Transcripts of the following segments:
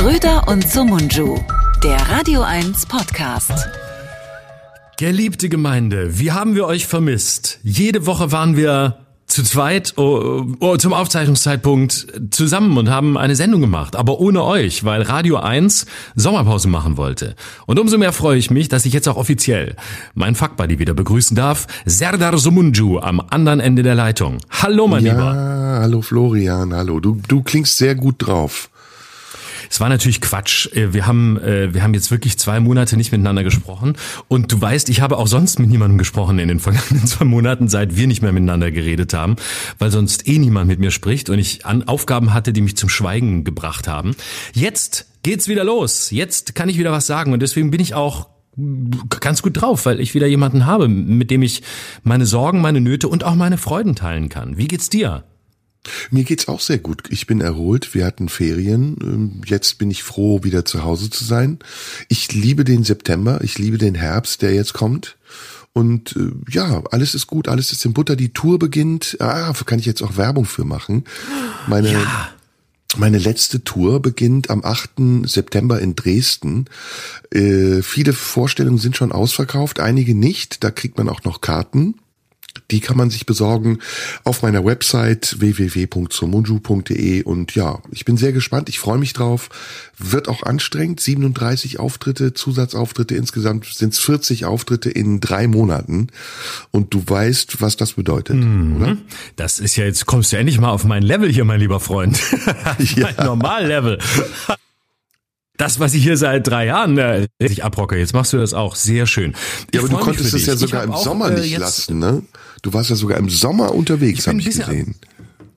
Schröder und Sumunju, der Radio 1 Podcast. Geliebte Gemeinde, wie haben wir euch vermisst? Jede Woche waren wir zu zweit oh, oh, zum Aufzeichnungszeitpunkt zusammen und haben eine Sendung gemacht, aber ohne euch, weil Radio 1 Sommerpause machen wollte. Und umso mehr freue ich mich, dass ich jetzt auch offiziell meinen Fuckbuddy wieder begrüßen darf, Serdar Sumunju am anderen Ende der Leitung. Hallo mein ja, Lieber. hallo Florian, hallo. Du, du klingst sehr gut drauf. Es war natürlich Quatsch. Äh, wir haben, äh, wir haben jetzt wirklich zwei Monate nicht miteinander gesprochen. Und du weißt, ich habe auch sonst mit niemandem gesprochen in den vergangenen zwei Monaten, seit wir nicht mehr miteinander geredet haben, weil sonst eh niemand mit mir spricht und ich an Aufgaben hatte, die mich zum Schweigen gebracht haben. Jetzt geht's wieder los. Jetzt kann ich wieder was sagen und deswegen bin ich auch ganz gut drauf, weil ich wieder jemanden habe, mit dem ich meine Sorgen, meine Nöte und auch meine Freuden teilen kann. Wie geht's dir? Mir geht's auch sehr gut. Ich bin erholt. Wir hatten Ferien. Ähm, jetzt bin ich froh, wieder zu Hause zu sein. Ich liebe den September. Ich liebe den Herbst, der jetzt kommt. Und äh, ja, alles ist gut, alles ist in Butter. Die Tour beginnt. Ah, kann ich jetzt auch Werbung für machen. Meine, ja. meine letzte Tour beginnt am 8. September in Dresden. Äh, viele Vorstellungen sind schon ausverkauft, einige nicht. Da kriegt man auch noch Karten. Die kann man sich besorgen auf meiner Website www.somunju.de und ja, ich bin sehr gespannt, ich freue mich drauf. Wird auch anstrengend, 37 Auftritte, Zusatzauftritte, insgesamt sind es 40 Auftritte in drei Monaten und du weißt, was das bedeutet, mhm. oder? Das ist ja, jetzt kommst du endlich mal auf mein Level hier, mein lieber Freund. ja. mein Normallevel das, was ich hier seit drei Jahren äh, ich abrocke, jetzt machst du das auch sehr schön. Ich ja, aber du konntest es ja sogar im auch, Sommer äh, nicht lassen, ne? Du warst ja sogar im Sommer unterwegs, habe ich gesehen.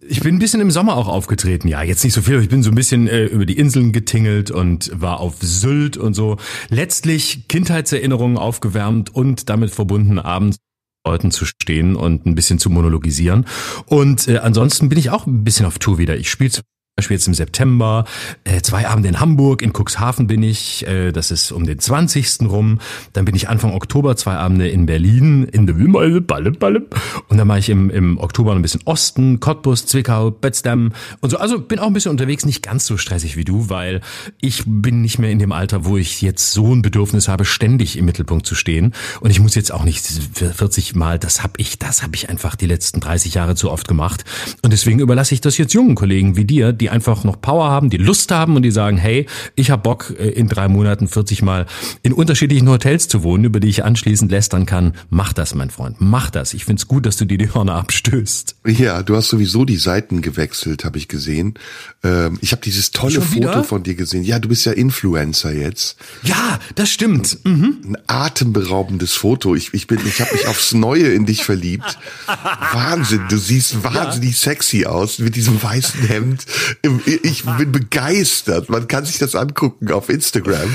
Ich bin ein bisschen im Sommer auch aufgetreten. Ja, jetzt nicht so viel, aber ich bin so ein bisschen äh, über die Inseln getingelt und war auf Sylt und so. Letztlich Kindheitserinnerungen aufgewärmt und damit verbunden abends Leuten zu stehen und ein bisschen zu monologisieren. Und äh, ansonsten bin ich auch ein bisschen auf Tour wieder. Ich spiele Beispiel jetzt im September, äh, zwei Abende in Hamburg, in Cuxhaven bin ich, äh, das ist um den 20. rum. Dann bin ich Anfang Oktober zwei Abende in Berlin, in der Wimmerle, Balle, Balle. Und dann mache ich im, im Oktober ein bisschen Osten, Cottbus, Zwickau, Potsdam und so. Also bin auch ein bisschen unterwegs, nicht ganz so stressig wie du, weil ich bin nicht mehr in dem Alter, wo ich jetzt so ein Bedürfnis habe, ständig im Mittelpunkt zu stehen. Und ich muss jetzt auch nicht 40 Mal, das habe ich, das habe ich einfach die letzten 30 Jahre zu oft gemacht. Und deswegen überlasse ich das jetzt jungen Kollegen wie dir, die einfach noch Power haben, die Lust haben und die sagen, hey, ich habe Bock, äh, in drei Monaten 40 Mal in unterschiedlichen Hotels zu wohnen, über die ich anschließend lästern kann. Mach das, mein Freund, mach das. Ich find's gut, dass du dir die Hörner abstößt. Ja, du hast sowieso die Seiten gewechselt, habe ich gesehen. Ähm, ich habe dieses tolle Foto von dir gesehen. Ja, du bist ja Influencer jetzt. Ja, das stimmt. Mhm. Ein atemberaubendes Foto. Ich, ich bin, ich habe mich aufs Neue in dich verliebt. Wahnsinn, du siehst wahnsinnig ja. sexy aus mit diesem weißen Hemd, ich bin begeistert. Man kann sich das angucken auf Instagram.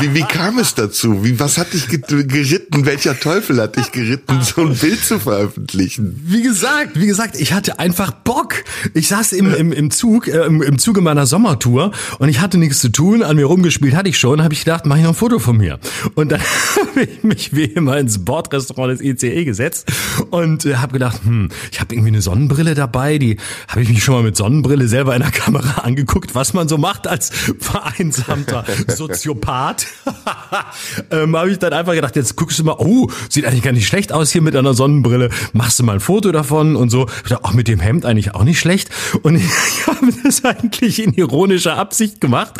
Wie, wie kam es dazu? Wie, was hat dich geritten? Welcher Teufel hat dich geritten, so ein Bild zu veröffentlichen? Wie gesagt, wie gesagt, ich hatte einfach Bock. Ich saß im, im, im Zug, äh, im, im Zuge meiner Sommertour und ich hatte nichts zu tun. An mir rumgespielt hatte ich schon. Habe ich gedacht, mache ich noch ein Foto von mir. Und dann habe ich mich wie immer ins Bordrestaurant des ICE gesetzt und äh, habe gedacht, hm, ich habe irgendwie eine Sonnenbrille dabei. Die habe ich mich schon mal mit Sonnenbrille selber selber in der Kamera angeguckt, was man so macht als vereinsamter Soziopath. ähm, habe ich dann einfach gedacht, jetzt guckst du mal, oh, sieht eigentlich gar nicht schlecht aus hier mit einer Sonnenbrille. Machst du mal ein Foto davon und so. Ich dachte, auch mit dem Hemd eigentlich auch nicht schlecht. Und ich, ich habe das eigentlich in ironischer Absicht gemacht,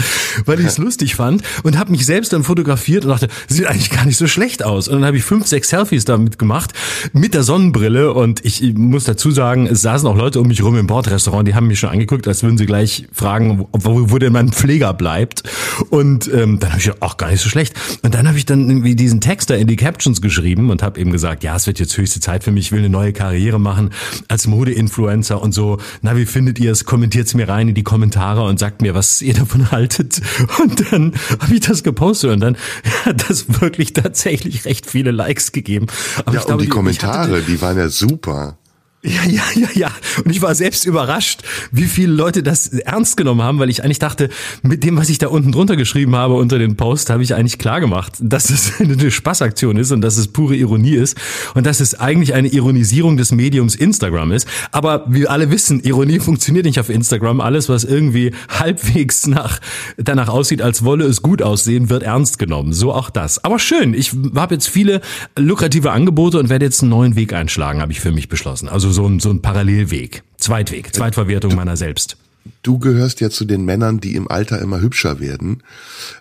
weil ich es lustig fand und habe mich selbst dann fotografiert und dachte, sieht eigentlich gar nicht so schlecht aus. Und dann habe ich fünf, sechs Selfies damit gemacht mit der Sonnenbrille und ich, ich muss dazu sagen, es saßen auch Leute um mich rum im Bordrestaurant, die haben mich schon angeguckt, als würden sie gleich fragen, wo, wo denn mein Pfleger bleibt. Und ähm, dann habe ich gedacht, ach, gar nicht so schlecht. Und dann habe ich dann irgendwie diesen Text da in die Captions geschrieben und habe eben gesagt, ja, es wird jetzt höchste Zeit für mich, ich will eine neue Karriere machen als Mode-Influencer und so. Na, wie findet ihr es? Kommentiert es mir rein in die Kommentare und sagt mir, was ihr davon haltet. Und dann habe ich das gepostet und dann hat das wirklich tatsächlich recht viele Likes gegeben. Aber ja, ich glaube, und die, die Kommentare, die waren ja super. Ja, ja, ja, ja. Und ich war selbst überrascht, wie viele Leute das ernst genommen haben, weil ich eigentlich dachte, mit dem, was ich da unten drunter geschrieben habe unter den Post, habe ich eigentlich klar gemacht, dass es eine Spaßaktion ist und dass es pure Ironie ist und dass es eigentlich eine Ironisierung des Mediums Instagram ist. Aber wir alle wissen, Ironie funktioniert nicht auf Instagram. Alles, was irgendwie halbwegs nach, danach aussieht, als wolle es gut aussehen, wird ernst genommen. So auch das. Aber schön. Ich habe jetzt viele lukrative Angebote und werde jetzt einen neuen Weg einschlagen, habe ich für mich beschlossen. Also so ein, so ein Parallelweg. Zweitweg, Zweitverwertung meiner selbst. Du gehörst ja zu den Männern, die im Alter immer hübscher werden.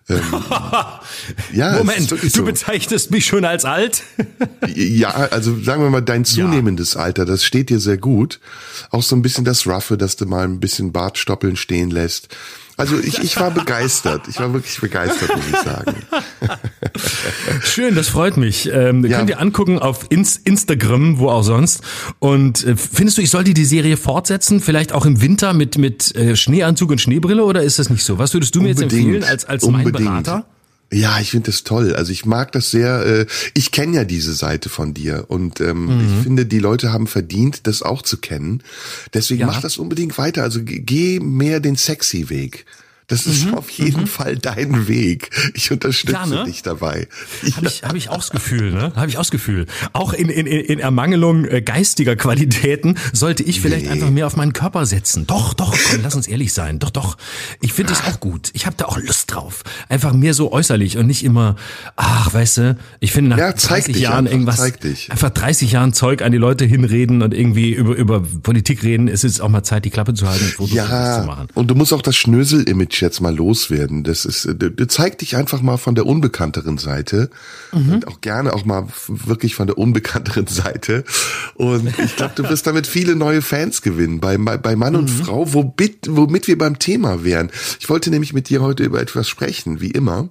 Ähm, ja, Moment, du so. bezeichnest mich schon als alt? ja, also sagen wir mal, dein zunehmendes ja. Alter, das steht dir sehr gut. Auch so ein bisschen das Ruffe, dass du mal ein bisschen Bartstoppeln stehen lässt. Also ich, ich war begeistert. Ich war wirklich begeistert, muss ich sagen. Schön, das freut mich. Ähm, ja. Könnt ihr angucken auf Ins Instagram, wo auch sonst. Und äh, findest du, ich sollte die Serie fortsetzen? Vielleicht auch im Winter mit, mit äh, Schneeanzug und Schneebrille oder ist das nicht so? Was würdest du mir Unbedingt. jetzt empfehlen als, als mein Berater? Ja, ich finde das toll. Also ich mag das sehr. Äh, ich kenne ja diese Seite von dir und ähm, mhm. ich finde, die Leute haben verdient, das auch zu kennen. Deswegen ja. mach das unbedingt weiter. Also geh mehr den sexy Weg. Das ist mhm, auf jeden mhm. Fall dein Weg. Ich unterstütze ja, ne? dich dabei. Habe ja. ich, hab ich auch das Gefühl, ne? Habe ich auch das Gefühl. Auch in, in, in Ermangelung äh, geistiger Qualitäten sollte ich vielleicht nee. einfach mehr auf meinen Körper setzen. Doch, doch, komm, lass uns ehrlich sein. Doch, doch. Ich finde es auch gut. Ich habe da auch Lust drauf. Einfach mehr so äußerlich und nicht immer, ach, weißt du, ich finde nach ja, 30 Jahren einfach, irgendwas, einfach 30 Jahren Zeug an die Leute hinreden und irgendwie über, über Politik reden. Es ist auch mal Zeit, die Klappe zu halten und Fotos ja, zu machen. Und du musst auch das Schnösel-Image ich jetzt mal loswerden. Das ist, äh, du, zeig dich einfach mal von der unbekannteren Seite mhm. und auch gerne auch mal wirklich von der unbekannteren Seite. Und ich glaube, du wirst damit viele neue Fans gewinnen bei, bei Mann und mhm. Frau, womit, womit wir beim Thema wären. Ich wollte nämlich mit dir heute über etwas sprechen, wie immer.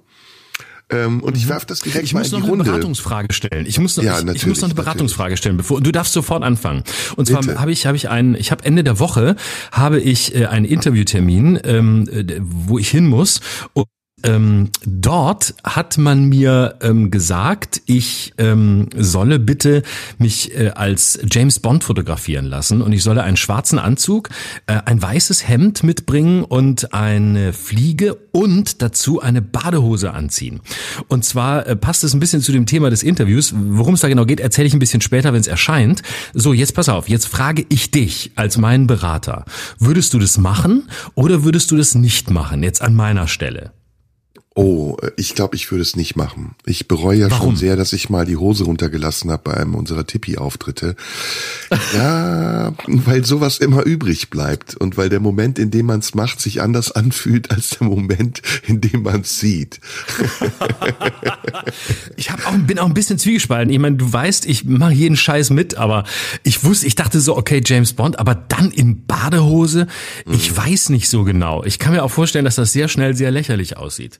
Ähm, und ich mhm. werf das direkt ich mal muss in die noch Runde. eine Beratungsfrage stellen. Ich muss noch, ja, ich, ich muss noch eine Beratungsfrage natürlich. stellen, bevor du darfst sofort anfangen. Und zwar habe ich habe ich einen, ich habe Ende der Woche habe ich äh, einen Interviewtermin, ähm, äh, wo ich hin muss. Und ähm, dort hat man mir ähm, gesagt, ich ähm, solle bitte mich äh, als James Bond fotografieren lassen und ich solle einen schwarzen Anzug, äh, ein weißes Hemd mitbringen und eine Fliege und dazu eine Badehose anziehen. Und zwar äh, passt es ein bisschen zu dem Thema des Interviews. Worum es da genau geht, erzähle ich ein bisschen später, wenn es erscheint. So, jetzt pass auf, jetzt frage ich dich als meinen Berater. Würdest du das machen oder würdest du das nicht machen, jetzt an meiner Stelle? Oh, ich glaube, ich würde es nicht machen. Ich bereue ja Warum? schon sehr, dass ich mal die Hose runtergelassen habe bei einem unserer Tippi-Auftritte. ja, weil sowas immer übrig bleibt und weil der Moment, in dem man es macht, sich anders anfühlt als der Moment, in dem man es sieht. ich hab auch, bin auch ein bisschen zwiegespalten. Ich meine, du weißt, ich mache jeden Scheiß mit, aber ich wusste, ich dachte so, okay, James Bond, aber dann in Badehose, ich mhm. weiß nicht so genau. Ich kann mir auch vorstellen, dass das sehr schnell sehr lächerlich aussieht.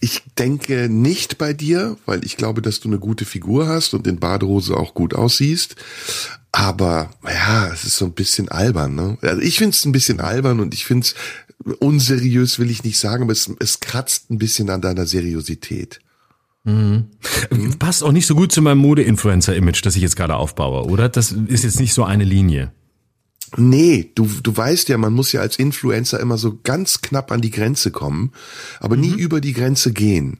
Ich denke nicht bei dir, weil ich glaube, dass du eine gute Figur hast und in Badehose auch gut aussiehst. Aber ja, es ist so ein bisschen albern. Ne? Also ich finde es ein bisschen albern und ich finde es unseriös, will ich nicht sagen, aber es, es kratzt ein bisschen an deiner Seriosität. Mhm. Passt auch nicht so gut zu meinem Mode-Influencer-Image, das ich jetzt gerade aufbaue, oder? Das ist jetzt nicht so eine Linie. Nee, du, du weißt ja, man muss ja als Influencer immer so ganz knapp an die Grenze kommen, aber mhm. nie über die Grenze gehen.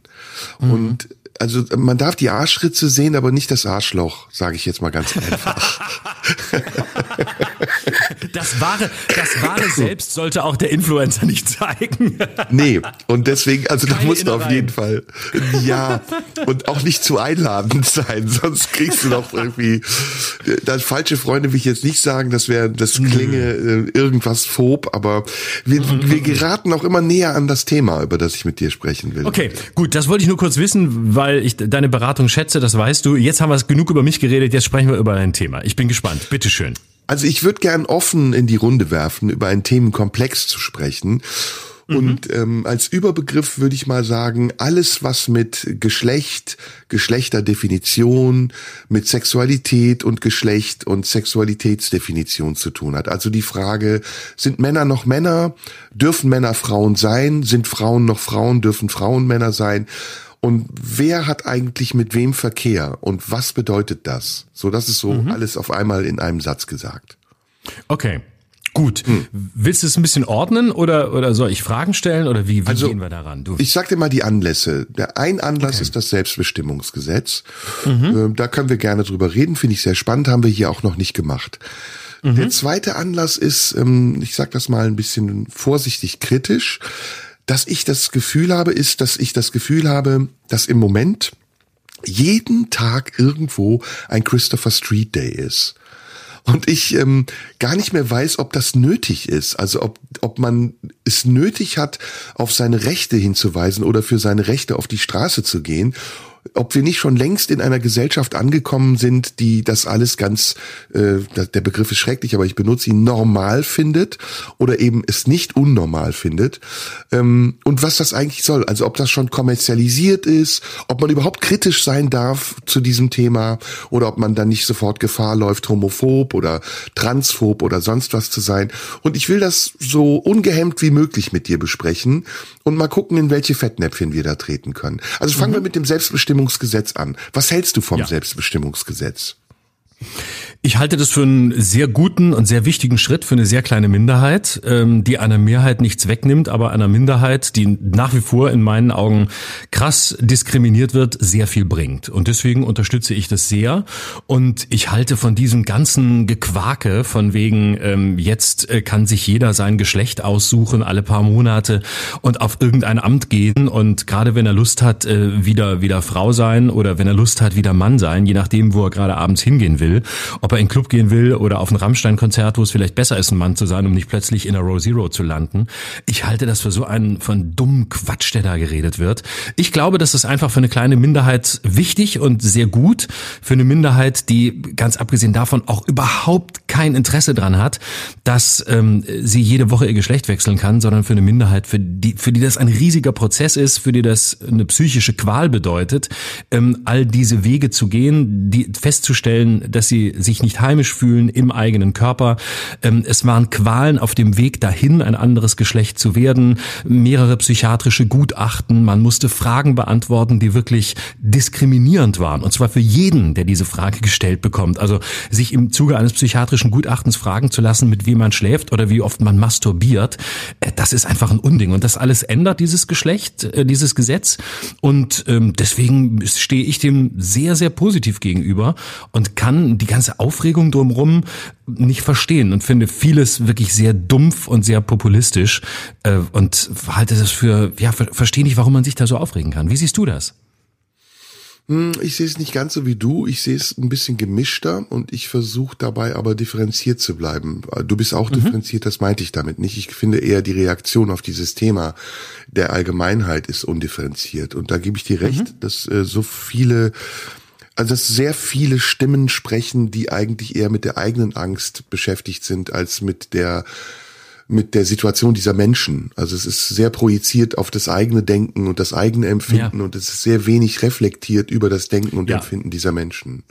Mhm. Und also man darf die Arschritze sehen, aber nicht das Arschloch, sage ich jetzt mal ganz einfach. das wahre, das wahre Selbst sollte auch der Influencer nicht zeigen. nee, und deswegen, also Keine da musst du auf jeden Fall, ja, und auch nicht zu einladend sein, sonst kriegst du noch irgendwie, das falsche Freunde will ich jetzt nicht sagen, das wäre, das klinge äh, irgendwas phob, aber wir, wir geraten auch immer näher an das Thema, über das ich mit dir sprechen will. Okay, gut, das wollte ich nur kurz wissen, weil ich deine Beratung schätze, das weißt du. Jetzt haben wir genug über mich geredet, jetzt sprechen wir über ein Thema. Ich bin gespannt. Bitteschön. Also ich würde gern offen in die Runde werfen, über einen Themenkomplex zu sprechen. Mhm. Und ähm, als Überbegriff würde ich mal sagen, alles, was mit Geschlecht, Geschlechterdefinition, mit Sexualität und Geschlecht und Sexualitätsdefinition zu tun hat. Also die Frage, sind Männer noch Männer? Dürfen Männer Frauen sein? Sind Frauen noch Frauen? Dürfen Frauen Männer sein? Und wer hat eigentlich mit wem Verkehr und was bedeutet das? So, das ist so mhm. alles auf einmal in einem Satz gesagt. Okay. Gut. Hm. Willst du es ein bisschen ordnen oder, oder soll ich Fragen stellen oder wie, wie also, gehen wir daran? Du. Ich sag dir mal die Anlässe. Der ein Anlass okay. ist das Selbstbestimmungsgesetz. Mhm. Ähm, da können wir gerne drüber reden, finde ich sehr spannend, haben wir hier auch noch nicht gemacht. Mhm. Der zweite Anlass ist, ähm, ich sag das mal ein bisschen vorsichtig kritisch, dass ich das Gefühl habe, ist, dass ich das Gefühl habe, dass im Moment jeden Tag irgendwo ein Christopher Street Day ist und ich ähm, gar nicht mehr weiß, ob das nötig ist. Also ob, ob man es nötig hat, auf seine Rechte hinzuweisen oder für seine Rechte auf die Straße zu gehen ob wir nicht schon längst in einer Gesellschaft angekommen sind, die das alles ganz, äh, der Begriff ist schrecklich, aber ich benutze ihn, normal findet oder eben es nicht unnormal findet. Ähm, und was das eigentlich soll. Also ob das schon kommerzialisiert ist, ob man überhaupt kritisch sein darf zu diesem Thema oder ob man dann nicht sofort Gefahr läuft, homophob oder transphob oder sonst was zu sein. Und ich will das so ungehemmt wie möglich mit dir besprechen und mal gucken, in welche Fettnäpfchen wir da treten können. Also fangen mhm. wir mit dem Selbstbestimmungsgesetz an. Was hältst du vom ja. Selbstbestimmungsgesetz? Ich halte das für einen sehr guten und sehr wichtigen Schritt für eine sehr kleine Minderheit, ähm, die einer Mehrheit nichts wegnimmt, aber einer Minderheit, die nach wie vor in meinen Augen krass diskriminiert wird, sehr viel bringt. Und deswegen unterstütze ich das sehr. Und ich halte von diesem ganzen Gequake von wegen, ähm, jetzt äh, kann sich jeder sein Geschlecht aussuchen, alle paar Monate und auf irgendein Amt gehen und gerade wenn er Lust hat, äh, wieder, wieder Frau sein oder wenn er Lust hat, wieder Mann sein, je nachdem, wo er gerade abends hingehen will, ob in den Club gehen will oder auf ein Rammstein-Konzert, wo es vielleicht besser ist, ein Mann zu sein, um nicht plötzlich in der Row Zero zu landen. Ich halte das für so einen von dummen Quatsch, der da geredet wird. Ich glaube, das ist einfach für eine kleine Minderheit wichtig und sehr gut. Für eine Minderheit, die ganz abgesehen davon auch überhaupt kein Interesse dran hat, dass ähm, sie jede Woche ihr Geschlecht wechseln kann, sondern für eine Minderheit, für die, für die das ein riesiger Prozess ist, für die das eine psychische Qual bedeutet, ähm, all diese Wege zu gehen, die festzustellen, dass sie sich nicht heimisch fühlen im eigenen Körper. Ähm, es waren Qualen auf dem Weg dahin, ein anderes Geschlecht zu werden, mehrere psychiatrische Gutachten, man musste Fragen beantworten, die wirklich diskriminierend waren. Und zwar für jeden, der diese Frage gestellt bekommt. Also sich im Zuge eines psychiatrischen Gutachtens fragen zu lassen, mit wem man schläft oder wie oft man masturbiert, äh, das ist einfach ein Unding. Und das alles ändert dieses Geschlecht, äh, dieses Gesetz. Und ähm, deswegen stehe ich dem sehr, sehr positiv gegenüber und kann die ganze Aufregung drumherum nicht verstehen und finde vieles wirklich sehr dumpf und sehr populistisch äh, und halte das für, ja, verstehe nicht, warum man sich da so aufregen kann. Wie siehst du das? Hm, ich sehe es nicht ganz so wie du. Ich sehe es ein bisschen gemischter und ich versuche dabei aber differenziert zu bleiben. Du bist auch mhm. differenziert, das meinte ich damit nicht. Ich finde eher die Reaktion auf dieses Thema der Allgemeinheit ist undifferenziert. Und da gebe ich dir recht, mhm. dass äh, so viele also dass sehr viele Stimmen sprechen, die eigentlich eher mit der eigenen Angst beschäftigt sind, als mit der mit der Situation dieser Menschen. Also es ist sehr projiziert auf das eigene Denken und das eigene Empfinden ja. und es ist sehr wenig reflektiert über das Denken und ja. Empfinden dieser Menschen.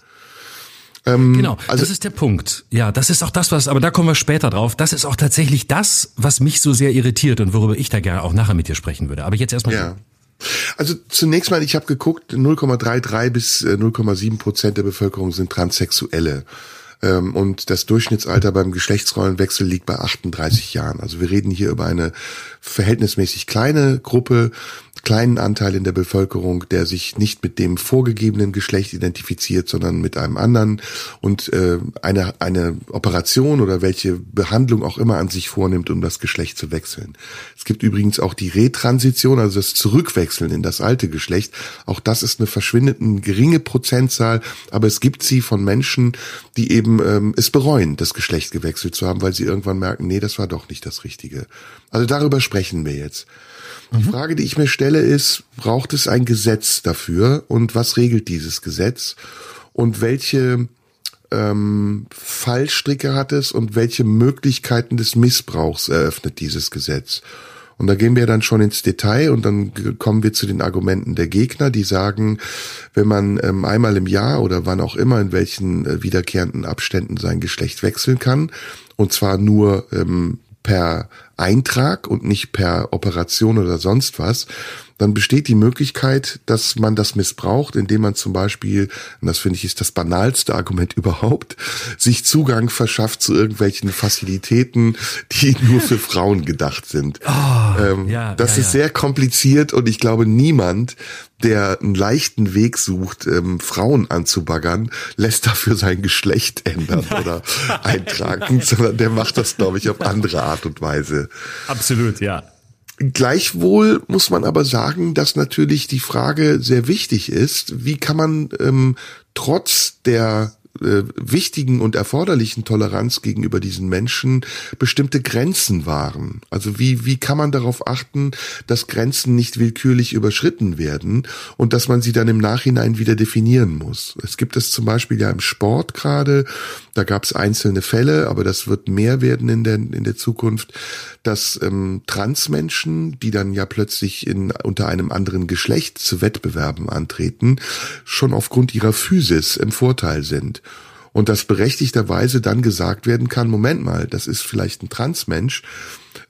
Ähm, genau, also, das ist der Punkt. Ja, das ist auch das, was, aber da kommen wir später drauf. Das ist auch tatsächlich das, was mich so sehr irritiert und worüber ich da gerne auch nachher mit dir sprechen würde. Aber jetzt erstmal. Ja. Also zunächst mal, ich habe geguckt, 0,33 bis 0,7 äh, Prozent der Bevölkerung sind Transsexuelle. Ähm, und das Durchschnittsalter beim Geschlechtsrollenwechsel liegt bei 38 Jahren. Also wir reden hier über eine verhältnismäßig kleine Gruppe, kleinen Anteil in der Bevölkerung, der sich nicht mit dem vorgegebenen Geschlecht identifiziert, sondern mit einem anderen und äh, eine, eine Operation oder welche Behandlung auch immer an sich vornimmt, um das Geschlecht zu wechseln. Es gibt übrigens auch die Retransition, also das Zurückwechseln in das alte Geschlecht. Auch das ist eine verschwindend geringe Prozentzahl, aber es gibt sie von Menschen, die eben ähm, es bereuen, das Geschlecht gewechselt zu haben, weil sie irgendwann merken, nee, das war doch nicht das Richtige. Also darüber sprechen wir jetzt. Die mhm. Frage, die ich mir stelle, ist, braucht es ein Gesetz dafür und was regelt dieses Gesetz und welche ähm, Fallstricke hat es und welche Möglichkeiten des Missbrauchs eröffnet dieses Gesetz? Und da gehen wir dann schon ins Detail und dann kommen wir zu den Argumenten der Gegner, die sagen, wenn man ähm, einmal im Jahr oder wann auch immer in welchen äh, wiederkehrenden Abständen sein Geschlecht wechseln kann, und zwar nur ähm, per Eintrag und nicht per Operation oder sonst was, dann besteht die Möglichkeit, dass man das missbraucht, indem man zum Beispiel, und das finde ich ist das banalste Argument überhaupt, sich Zugang verschafft zu irgendwelchen Facilitäten, die nur für Frauen gedacht sind. Oh, ähm, ja, das ja, ist ja. sehr kompliziert und ich glaube, niemand, der einen leichten Weg sucht, ähm, Frauen anzubaggern, lässt dafür sein Geschlecht ändern oder eintragen, sondern der macht das, glaube ich, auf andere Art und Weise. Absolut, ja. Gleichwohl muss man aber sagen, dass natürlich die Frage sehr wichtig ist, wie kann man ähm, trotz der äh, wichtigen und erforderlichen Toleranz gegenüber diesen Menschen bestimmte Grenzen wahren. Also wie, wie kann man darauf achten, dass Grenzen nicht willkürlich überschritten werden und dass man sie dann im Nachhinein wieder definieren muss. Es gibt es zum Beispiel ja im Sport gerade, da gab es einzelne Fälle, aber das wird mehr werden in der, in der Zukunft, dass ähm, Transmenschen, die dann ja plötzlich in, unter einem anderen Geschlecht zu Wettbewerben antreten, schon aufgrund ihrer Physis im Vorteil sind und dass berechtigterweise dann gesagt werden kann, Moment mal, das ist vielleicht ein Transmensch,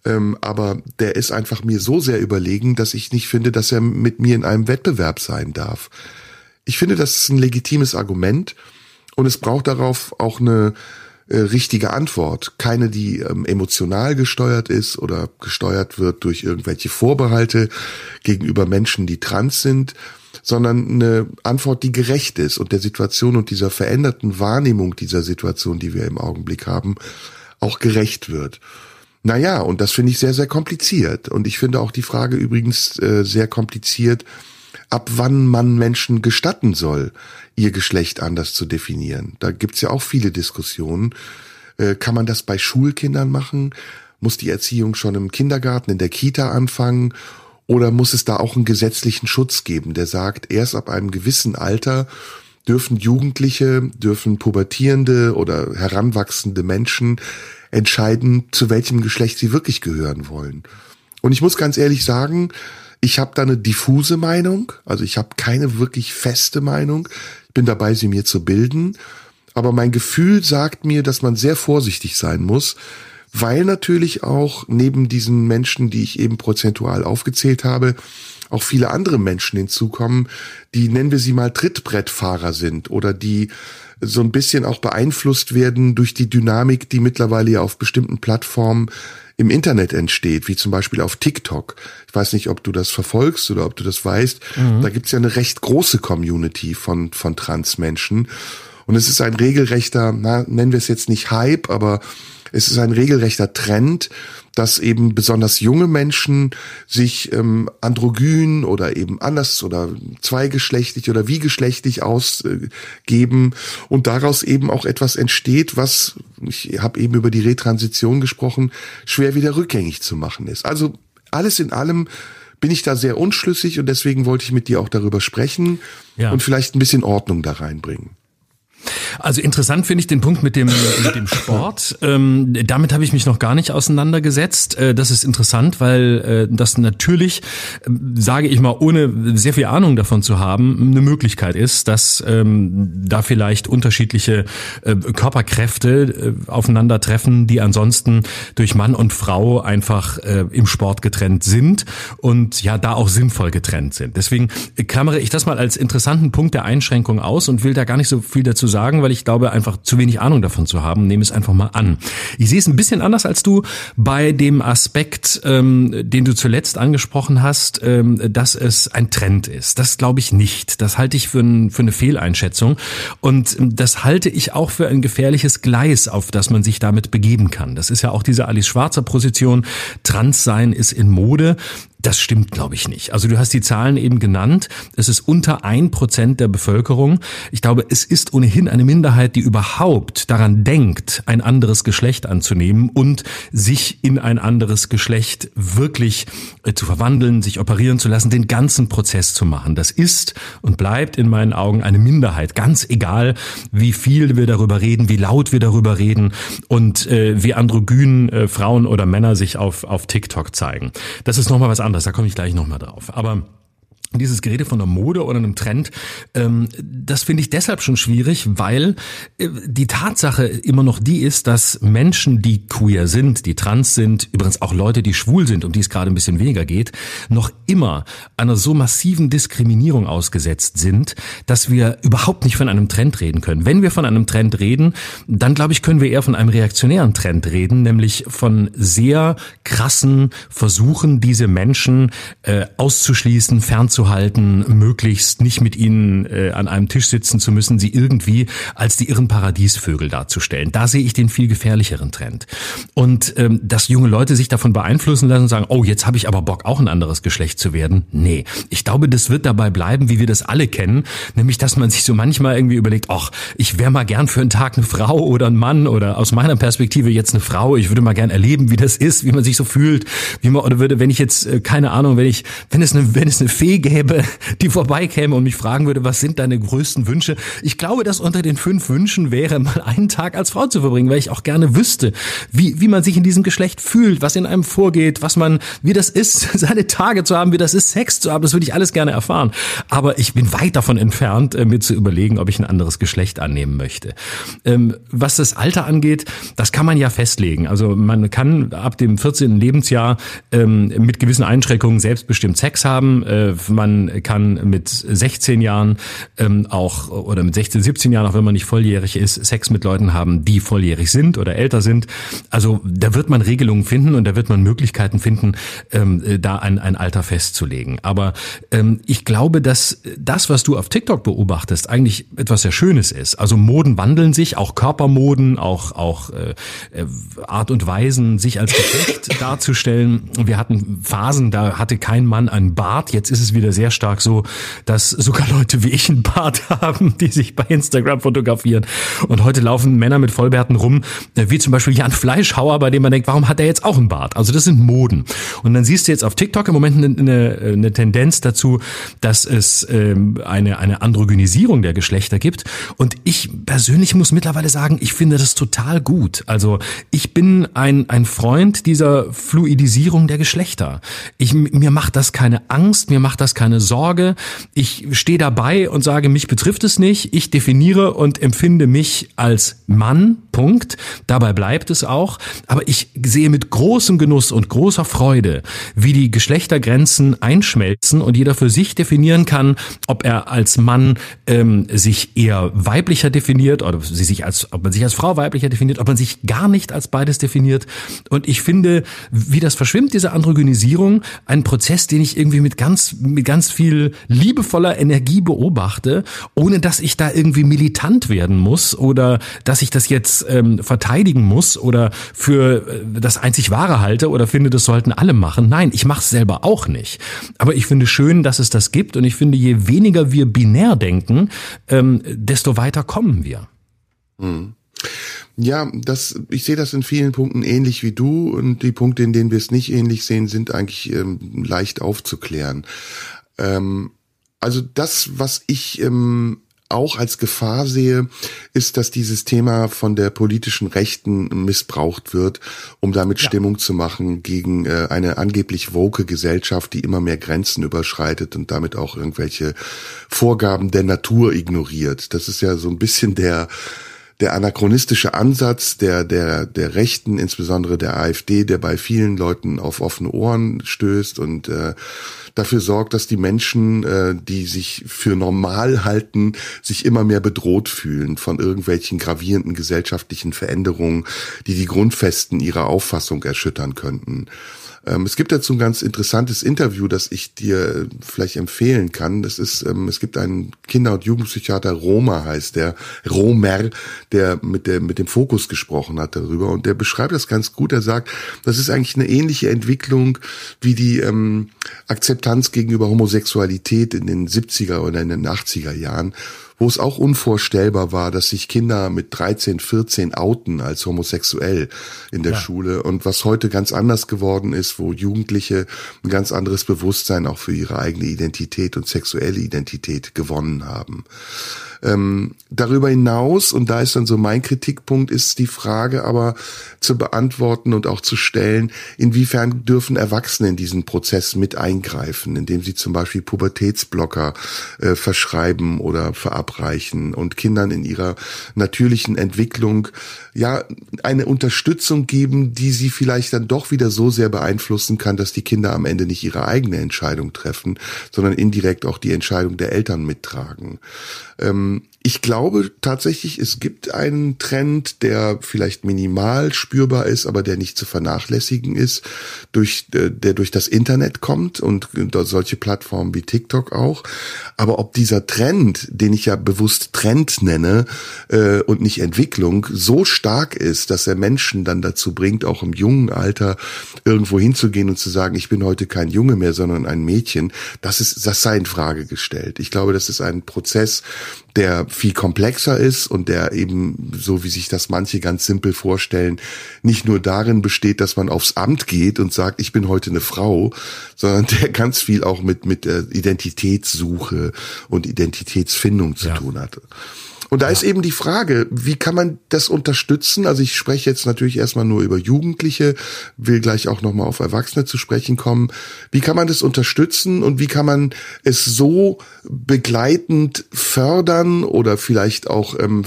ähm, aber der ist einfach mir so sehr überlegen, dass ich nicht finde, dass er mit mir in einem Wettbewerb sein darf. Ich finde, das ist ein legitimes Argument und es braucht darauf auch eine äh, richtige Antwort. Keine, die ähm, emotional gesteuert ist oder gesteuert wird durch irgendwelche Vorbehalte gegenüber Menschen, die trans sind, sondern eine Antwort, die gerecht ist und der Situation und dieser veränderten Wahrnehmung dieser Situation, die wir im Augenblick haben, auch gerecht wird. Naja, und das finde ich sehr, sehr kompliziert. Und ich finde auch die Frage übrigens äh, sehr kompliziert, ab wann man Menschen gestatten soll, ihr Geschlecht anders zu definieren. Da gibt's ja auch viele Diskussionen. Äh, kann man das bei Schulkindern machen? Muss die Erziehung schon im Kindergarten, in der Kita anfangen? Oder muss es da auch einen gesetzlichen Schutz geben, der sagt, erst ab einem gewissen Alter dürfen Jugendliche, dürfen pubertierende oder heranwachsende Menschen entscheiden, zu welchem Geschlecht sie wirklich gehören wollen. Und ich muss ganz ehrlich sagen, ich habe da eine diffuse Meinung, also ich habe keine wirklich feste Meinung. Ich bin dabei, sie mir zu bilden. Aber mein Gefühl sagt mir, dass man sehr vorsichtig sein muss, weil natürlich auch neben diesen Menschen, die ich eben prozentual aufgezählt habe, auch viele andere Menschen hinzukommen, die nennen wir sie mal Trittbrettfahrer sind oder die so ein bisschen auch beeinflusst werden durch die Dynamik, die mittlerweile ja auf bestimmten Plattformen im Internet entsteht, wie zum Beispiel auf TikTok. Ich weiß nicht, ob du das verfolgst oder ob du das weißt. Mhm. Da gibt's ja eine recht große Community von, von Transmenschen. Und es ist ein regelrechter, na, nennen wir es jetzt nicht Hype, aber es ist ein regelrechter Trend, dass eben besonders junge Menschen sich ähm, androgyn oder eben anders oder zweigeschlechtlich oder wie geschlechtlich ausgeben und daraus eben auch etwas entsteht, was, ich habe eben über die Retransition gesprochen, schwer wieder rückgängig zu machen ist. Also alles in allem bin ich da sehr unschlüssig und deswegen wollte ich mit dir auch darüber sprechen ja. und vielleicht ein bisschen Ordnung da reinbringen. Also interessant finde ich den Punkt mit dem, mit dem Sport. Ähm, damit habe ich mich noch gar nicht auseinandergesetzt. Äh, das ist interessant, weil äh, das natürlich, äh, sage ich mal, ohne sehr viel Ahnung davon zu haben, eine Möglichkeit ist, dass ähm, da vielleicht unterschiedliche äh, Körperkräfte äh, aufeinandertreffen, die ansonsten durch Mann und Frau einfach äh, im Sport getrennt sind und ja da auch sinnvoll getrennt sind. Deswegen klammere ich das mal als interessanten Punkt der Einschränkung aus und will da gar nicht so viel dazu sagen sagen, weil ich glaube, einfach zu wenig Ahnung davon zu haben. Nehme es einfach mal an. Ich sehe es ein bisschen anders als du bei dem Aspekt, ähm, den du zuletzt angesprochen hast, ähm, dass es ein Trend ist. Das glaube ich nicht. Das halte ich für, ein, für eine Fehleinschätzung. Und ähm, das halte ich auch für ein gefährliches Gleis, auf das man sich damit begeben kann. Das ist ja auch diese Alice Schwarzer Position. Transsein ist in Mode. Das stimmt, glaube ich, nicht. Also du hast die Zahlen eben genannt. Es ist unter ein Prozent der Bevölkerung. Ich glaube, es ist ohnehin eine Minderheit, die überhaupt daran denkt, ein anderes Geschlecht anzunehmen und sich in ein anderes Geschlecht wirklich äh, zu verwandeln, sich operieren zu lassen, den ganzen Prozess zu machen. Das ist und bleibt in meinen Augen eine Minderheit. Ganz egal, wie viel wir darüber reden, wie laut wir darüber reden und äh, wie androgyn äh, Frauen oder Männer sich auf, auf TikTok zeigen. Das ist nochmal was anderes anders, da komme ich gleich nochmal drauf. Aber dieses Gerede von einer Mode oder einem Trend, ähm, das finde ich deshalb schon schwierig, weil äh, die Tatsache immer noch die ist, dass Menschen, die queer sind, die trans sind, übrigens auch Leute, die schwul sind, um die es gerade ein bisschen weniger geht, noch immer einer so massiven Diskriminierung ausgesetzt sind, dass wir überhaupt nicht von einem Trend reden können. Wenn wir von einem Trend reden, dann glaube ich, können wir eher von einem reaktionären Trend reden, nämlich von sehr krassen Versuchen, diese Menschen äh, auszuschließen, fernzuhalten, halten, möglichst nicht mit ihnen äh, an einem Tisch sitzen zu müssen, sie irgendwie als die irren Paradiesvögel darzustellen. Da sehe ich den viel gefährlicheren Trend. Und ähm, dass junge Leute sich davon beeinflussen lassen und sagen, oh, jetzt habe ich aber Bock, auch ein anderes Geschlecht zu werden. Nee, ich glaube, das wird dabei bleiben, wie wir das alle kennen, nämlich, dass man sich so manchmal irgendwie überlegt, ach, ich wäre mal gern für einen Tag eine Frau oder ein Mann oder aus meiner Perspektive jetzt eine Frau. Ich würde mal gern erleben, wie das ist, wie man sich so fühlt, wie man oder würde, wenn ich jetzt äh, keine Ahnung, wenn ich, wenn es eine, wenn es eine Fee gäbe, die vorbeikäme und mich fragen würde, was sind deine größten Wünsche? Ich glaube, dass unter den fünf Wünschen wäre, mal einen Tag als Frau zu verbringen, weil ich auch gerne wüsste, wie, wie man sich in diesem Geschlecht fühlt, was in einem vorgeht, was man, wie das ist, seine Tage zu haben, wie das ist, Sex zu haben. Das würde ich alles gerne erfahren. Aber ich bin weit davon entfernt, äh, mir zu überlegen, ob ich ein anderes Geschlecht annehmen möchte. Ähm, was das Alter angeht, das kann man ja festlegen. Also man kann ab dem 14. Lebensjahr ähm, mit gewissen Einschränkungen selbstbestimmt Sex haben. Äh, man kann mit 16 Jahren ähm, auch oder mit 16, 17 Jahren, auch wenn man nicht volljährig ist, Sex mit Leuten haben, die volljährig sind oder älter sind. Also da wird man Regelungen finden und da wird man Möglichkeiten finden, ähm, da ein, ein Alter festzulegen. Aber ähm, ich glaube, dass das, was du auf TikTok beobachtest, eigentlich etwas sehr Schönes ist. Also Moden wandeln sich, auch Körpermoden, auch auch äh, äh Art und Weisen, sich als Geschlecht darzustellen. Wir hatten Phasen, da hatte kein Mann einen Bart. Jetzt ist es wieder sehr stark so, dass sogar Leute wie ich einen Bart haben, die sich bei Instagram fotografieren. Und heute laufen Männer mit Vollbärten rum, äh, wie zum Beispiel Jan Fleischhauer, bei dem man denkt, warum hat er jetzt auch einen Bart? Also das sind Moden. Und dann siehst du jetzt auf TikTok im Moment eine, eine, eine Tendenz dazu, dass es ähm, eine, eine Androgynisierung der Geschlechter gibt. Und ich persönlich muss mittlerweile sagen, ich finde das total gut. Also ich bin ein, ein Freund dieser Fluidisierung der Geschlechter. Ich, mir macht das keine Angst, mir macht das keine Sorge. Ich stehe dabei und sage, mich betrifft es nicht. Ich definiere und empfinde mich als Mann. Punkt. Dabei bleibt es auch. Aber ich sehe mit großem Genuss und großer Freude, wie die Geschlechtergrenzen einschmelzen und jeder für sich definieren kann, ob er als Mann ähm, sich eher weiblicher definiert oder sie sich als, ob man sich als Frau weiblicher definiert, ob man sich gar nicht als beides definiert. Und ich finde, wie das verschwimmt, diese Androgynisierung, ein Prozess, den ich irgendwie mit ganz, mit ganz viel liebevoller Energie beobachte, ohne dass ich da irgendwie militant werden muss oder dass ich das jetzt ähm, verteidigen muss oder für äh, das einzig Wahre halte oder finde, das sollten alle machen. Nein, ich mache es selber auch nicht. Aber ich finde schön, dass es das gibt und ich finde, je weniger wir binär denken, ähm, desto weiter kommen wir. Hm. Ja, das, ich sehe das in vielen Punkten ähnlich wie du und die Punkte, in denen wir es nicht ähnlich sehen, sind eigentlich ähm, leicht aufzuklären. Ähm, also das, was ich ähm, auch als Gefahr sehe, ist, dass dieses Thema von der politischen Rechten missbraucht wird, um damit ja. Stimmung zu machen gegen äh, eine angeblich woke Gesellschaft, die immer mehr Grenzen überschreitet und damit auch irgendwelche Vorgaben der Natur ignoriert. Das ist ja so ein bisschen der der anachronistische Ansatz der, der, der Rechten, insbesondere der AfD, der bei vielen Leuten auf offene Ohren stößt und äh, dafür sorgt, dass die Menschen, äh, die sich für normal halten, sich immer mehr bedroht fühlen von irgendwelchen gravierenden gesellschaftlichen Veränderungen, die die Grundfesten ihrer Auffassung erschüttern könnten. Ähm, es gibt dazu ein ganz interessantes Interview, das ich dir vielleicht empfehlen kann. Das ist, ähm, es gibt einen Kinder- und Jugendpsychiater, Roma heißt der, Romer, der mit, der mit dem Fokus gesprochen hat darüber und der beschreibt das ganz gut. Er sagt, das ist eigentlich eine ähnliche Entwicklung wie die ähm, Akzeptanz gegenüber Homosexualität in den 70er oder in den 80er Jahren wo es auch unvorstellbar war, dass sich Kinder mit 13, 14 outen als homosexuell in der ja. Schule und was heute ganz anders geworden ist, wo Jugendliche ein ganz anderes Bewusstsein auch für ihre eigene Identität und sexuelle Identität gewonnen haben. Ähm, darüber hinaus, und da ist dann so mein Kritikpunkt, ist die Frage aber zu beantworten und auch zu stellen, inwiefern dürfen Erwachsene in diesen Prozess mit eingreifen, indem sie zum Beispiel Pubertätsblocker äh, verschreiben oder verabreichen und Kindern in ihrer natürlichen Entwicklung ja eine Unterstützung geben, die sie vielleicht dann doch wieder so sehr beeinflussen kann, dass die Kinder am Ende nicht ihre eigene Entscheidung treffen, sondern indirekt auch die Entscheidung der Eltern mittragen. Ähm, ähm, ich glaube tatsächlich, es gibt einen Trend, der vielleicht minimal spürbar ist, aber der nicht zu vernachlässigen ist, durch, äh, der durch das Internet kommt und solche Plattformen wie TikTok auch. Aber ob dieser Trend, den ich ja bewusst Trend nenne äh, und nicht Entwicklung, so stark ist, dass er Menschen dann dazu bringt, auch im jungen Alter irgendwo hinzugehen und zu sagen, ich bin heute kein Junge mehr, sondern ein Mädchen, das ist, das sei in Frage gestellt. Ich glaube, das ist ein Prozess, der viel komplexer ist und der eben, so wie sich das manche ganz simpel vorstellen, nicht nur darin besteht, dass man aufs Amt geht und sagt, ich bin heute eine Frau, sondern der ganz viel auch mit, mit Identitätssuche und Identitätsfindung zu ja. tun hat. Und da ja. ist eben die Frage, wie kann man das unterstützen? Also ich spreche jetzt natürlich erstmal nur über Jugendliche, will gleich auch nochmal auf Erwachsene zu sprechen kommen. Wie kann man das unterstützen und wie kann man es so begleitend fördern oder vielleicht auch ähm,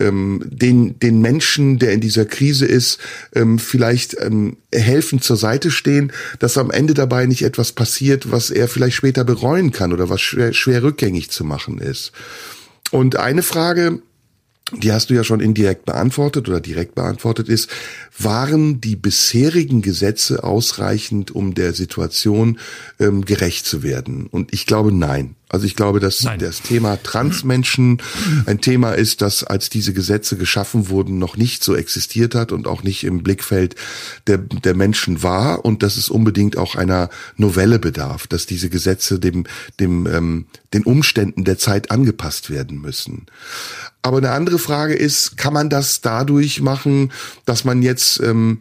ähm, den, den Menschen, der in dieser Krise ist, ähm, vielleicht ähm, helfen zur Seite stehen, dass am Ende dabei nicht etwas passiert, was er vielleicht später bereuen kann oder was schwer, schwer rückgängig zu machen ist. Und eine Frage, die hast du ja schon indirekt beantwortet oder direkt beantwortet ist, waren die bisherigen Gesetze ausreichend, um der Situation ähm, gerecht zu werden? Und ich glaube nein. Also ich glaube, dass Nein. das Thema Transmenschen ein Thema ist, das als diese Gesetze geschaffen wurden, noch nicht so existiert hat und auch nicht im Blickfeld der, der Menschen war und dass es unbedingt auch einer Novelle bedarf, dass diese Gesetze dem, dem, ähm, den Umständen der Zeit angepasst werden müssen. Aber eine andere Frage ist, kann man das dadurch machen, dass man jetzt ähm,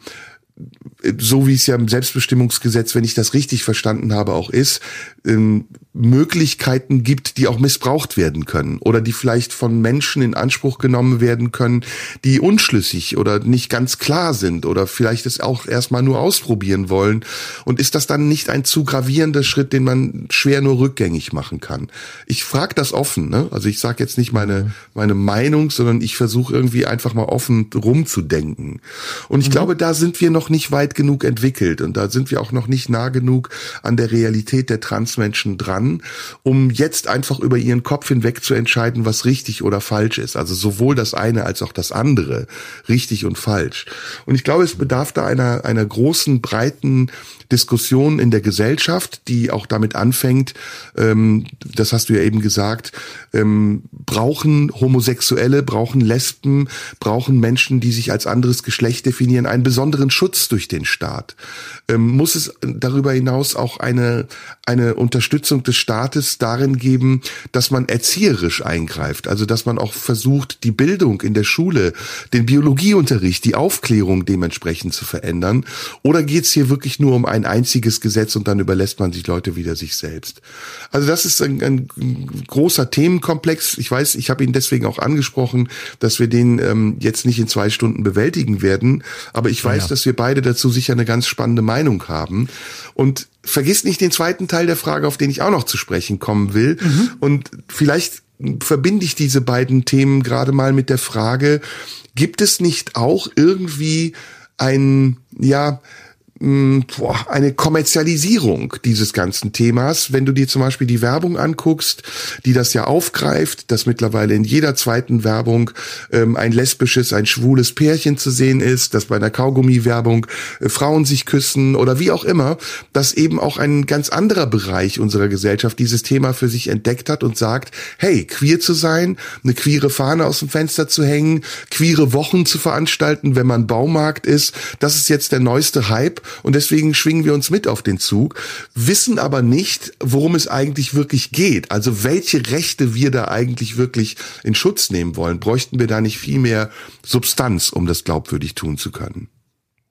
so wie es ja im Selbstbestimmungsgesetz, wenn ich das richtig verstanden habe, auch ist, ähm, Möglichkeiten gibt, die auch missbraucht werden können oder die vielleicht von Menschen in Anspruch genommen werden können, die unschlüssig oder nicht ganz klar sind oder vielleicht es auch erstmal nur ausprobieren wollen. Und ist das dann nicht ein zu gravierender Schritt, den man schwer nur rückgängig machen kann? Ich frage das offen, ne? Also ich sage jetzt nicht meine, meine Meinung, sondern ich versuche irgendwie einfach mal offen rumzudenken. Und ich mhm. glaube, da sind wir noch nicht weit genug entwickelt und da sind wir auch noch nicht nah genug an der Realität der Transmenschen dran um jetzt einfach über ihren Kopf hinweg zu entscheiden, was richtig oder falsch ist. Also sowohl das eine als auch das andere, richtig und falsch. Und ich glaube, es bedarf da einer, einer großen, breiten Diskussion in der Gesellschaft, die auch damit anfängt, ähm, das hast du ja eben gesagt, ähm, brauchen Homosexuelle, brauchen Lesben, brauchen Menschen, die sich als anderes Geschlecht definieren, einen besonderen Schutz durch den Staat. Ähm, muss es darüber hinaus auch eine, eine Unterstützung des Staates darin geben, dass man erzieherisch eingreift, also dass man auch versucht, die Bildung in der Schule, den Biologieunterricht, die Aufklärung dementsprechend zu verändern? Oder geht es hier wirklich nur um ein ein einziges Gesetz und dann überlässt man sich Leute wieder sich selbst. Also das ist ein, ein großer Themenkomplex. Ich weiß, ich habe ihn deswegen auch angesprochen, dass wir den ähm, jetzt nicht in zwei Stunden bewältigen werden. Aber ich weiß, ja. dass wir beide dazu sicher eine ganz spannende Meinung haben. Und vergiss nicht den zweiten Teil der Frage, auf den ich auch noch zu sprechen kommen will. Mhm. Und vielleicht verbinde ich diese beiden Themen gerade mal mit der Frage, gibt es nicht auch irgendwie ein, ja, eine Kommerzialisierung dieses ganzen Themas. Wenn du dir zum Beispiel die Werbung anguckst, die das ja aufgreift, dass mittlerweile in jeder zweiten Werbung ähm, ein lesbisches, ein schwules Pärchen zu sehen ist, dass bei einer Kaugummi-Werbung äh, Frauen sich küssen oder wie auch immer, dass eben auch ein ganz anderer Bereich unserer Gesellschaft dieses Thema für sich entdeckt hat und sagt, hey, queer zu sein, eine queere Fahne aus dem Fenster zu hängen, queere Wochen zu veranstalten, wenn man Baumarkt ist, das ist jetzt der neueste Hype und deswegen schwingen wir uns mit auf den Zug, wissen aber nicht, worum es eigentlich wirklich geht. Also welche Rechte wir da eigentlich wirklich in Schutz nehmen wollen. Bräuchten wir da nicht viel mehr Substanz, um das glaubwürdig tun zu können?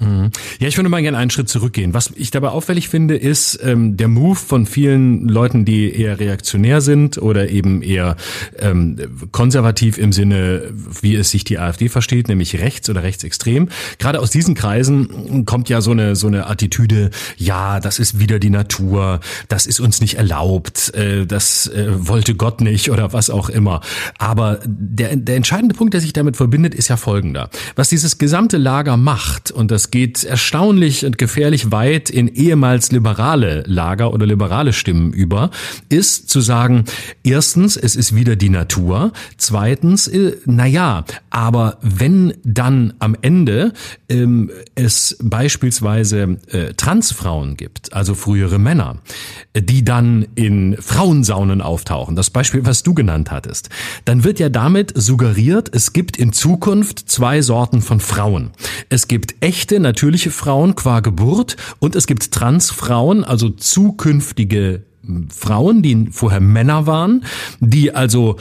Mhm. Ja, ich würde mal gerne einen Schritt zurückgehen. Was ich dabei auffällig finde, ist ähm, der Move von vielen Leuten, die eher reaktionär sind oder eben eher ähm, konservativ im Sinne, wie es sich die AfD versteht, nämlich rechts oder rechtsextrem. Gerade aus diesen Kreisen kommt ja so eine so eine Attitüde: Ja, das ist wieder die Natur, das ist uns nicht erlaubt, äh, das äh, wollte Gott nicht oder was auch immer. Aber der der entscheidende Punkt, der sich damit verbindet, ist ja folgender: Was dieses gesamte Lager macht und das geht erstaunlich und gefährlich weit in ehemals liberale Lager oder liberale Stimmen über, ist zu sagen, erstens, es ist wieder die Natur, zweitens, äh, na ja, aber wenn dann am Ende ähm, es beispielsweise äh, Transfrauen gibt, also frühere Männer, die dann in Frauensaunen auftauchen, das Beispiel, was du genannt hattest, dann wird ja damit suggeriert, es gibt in Zukunft zwei Sorten von Frauen. Es gibt echte natürliche Frauen qua Geburt und es gibt Transfrauen, also zukünftige Frauen, die vorher Männer waren, die also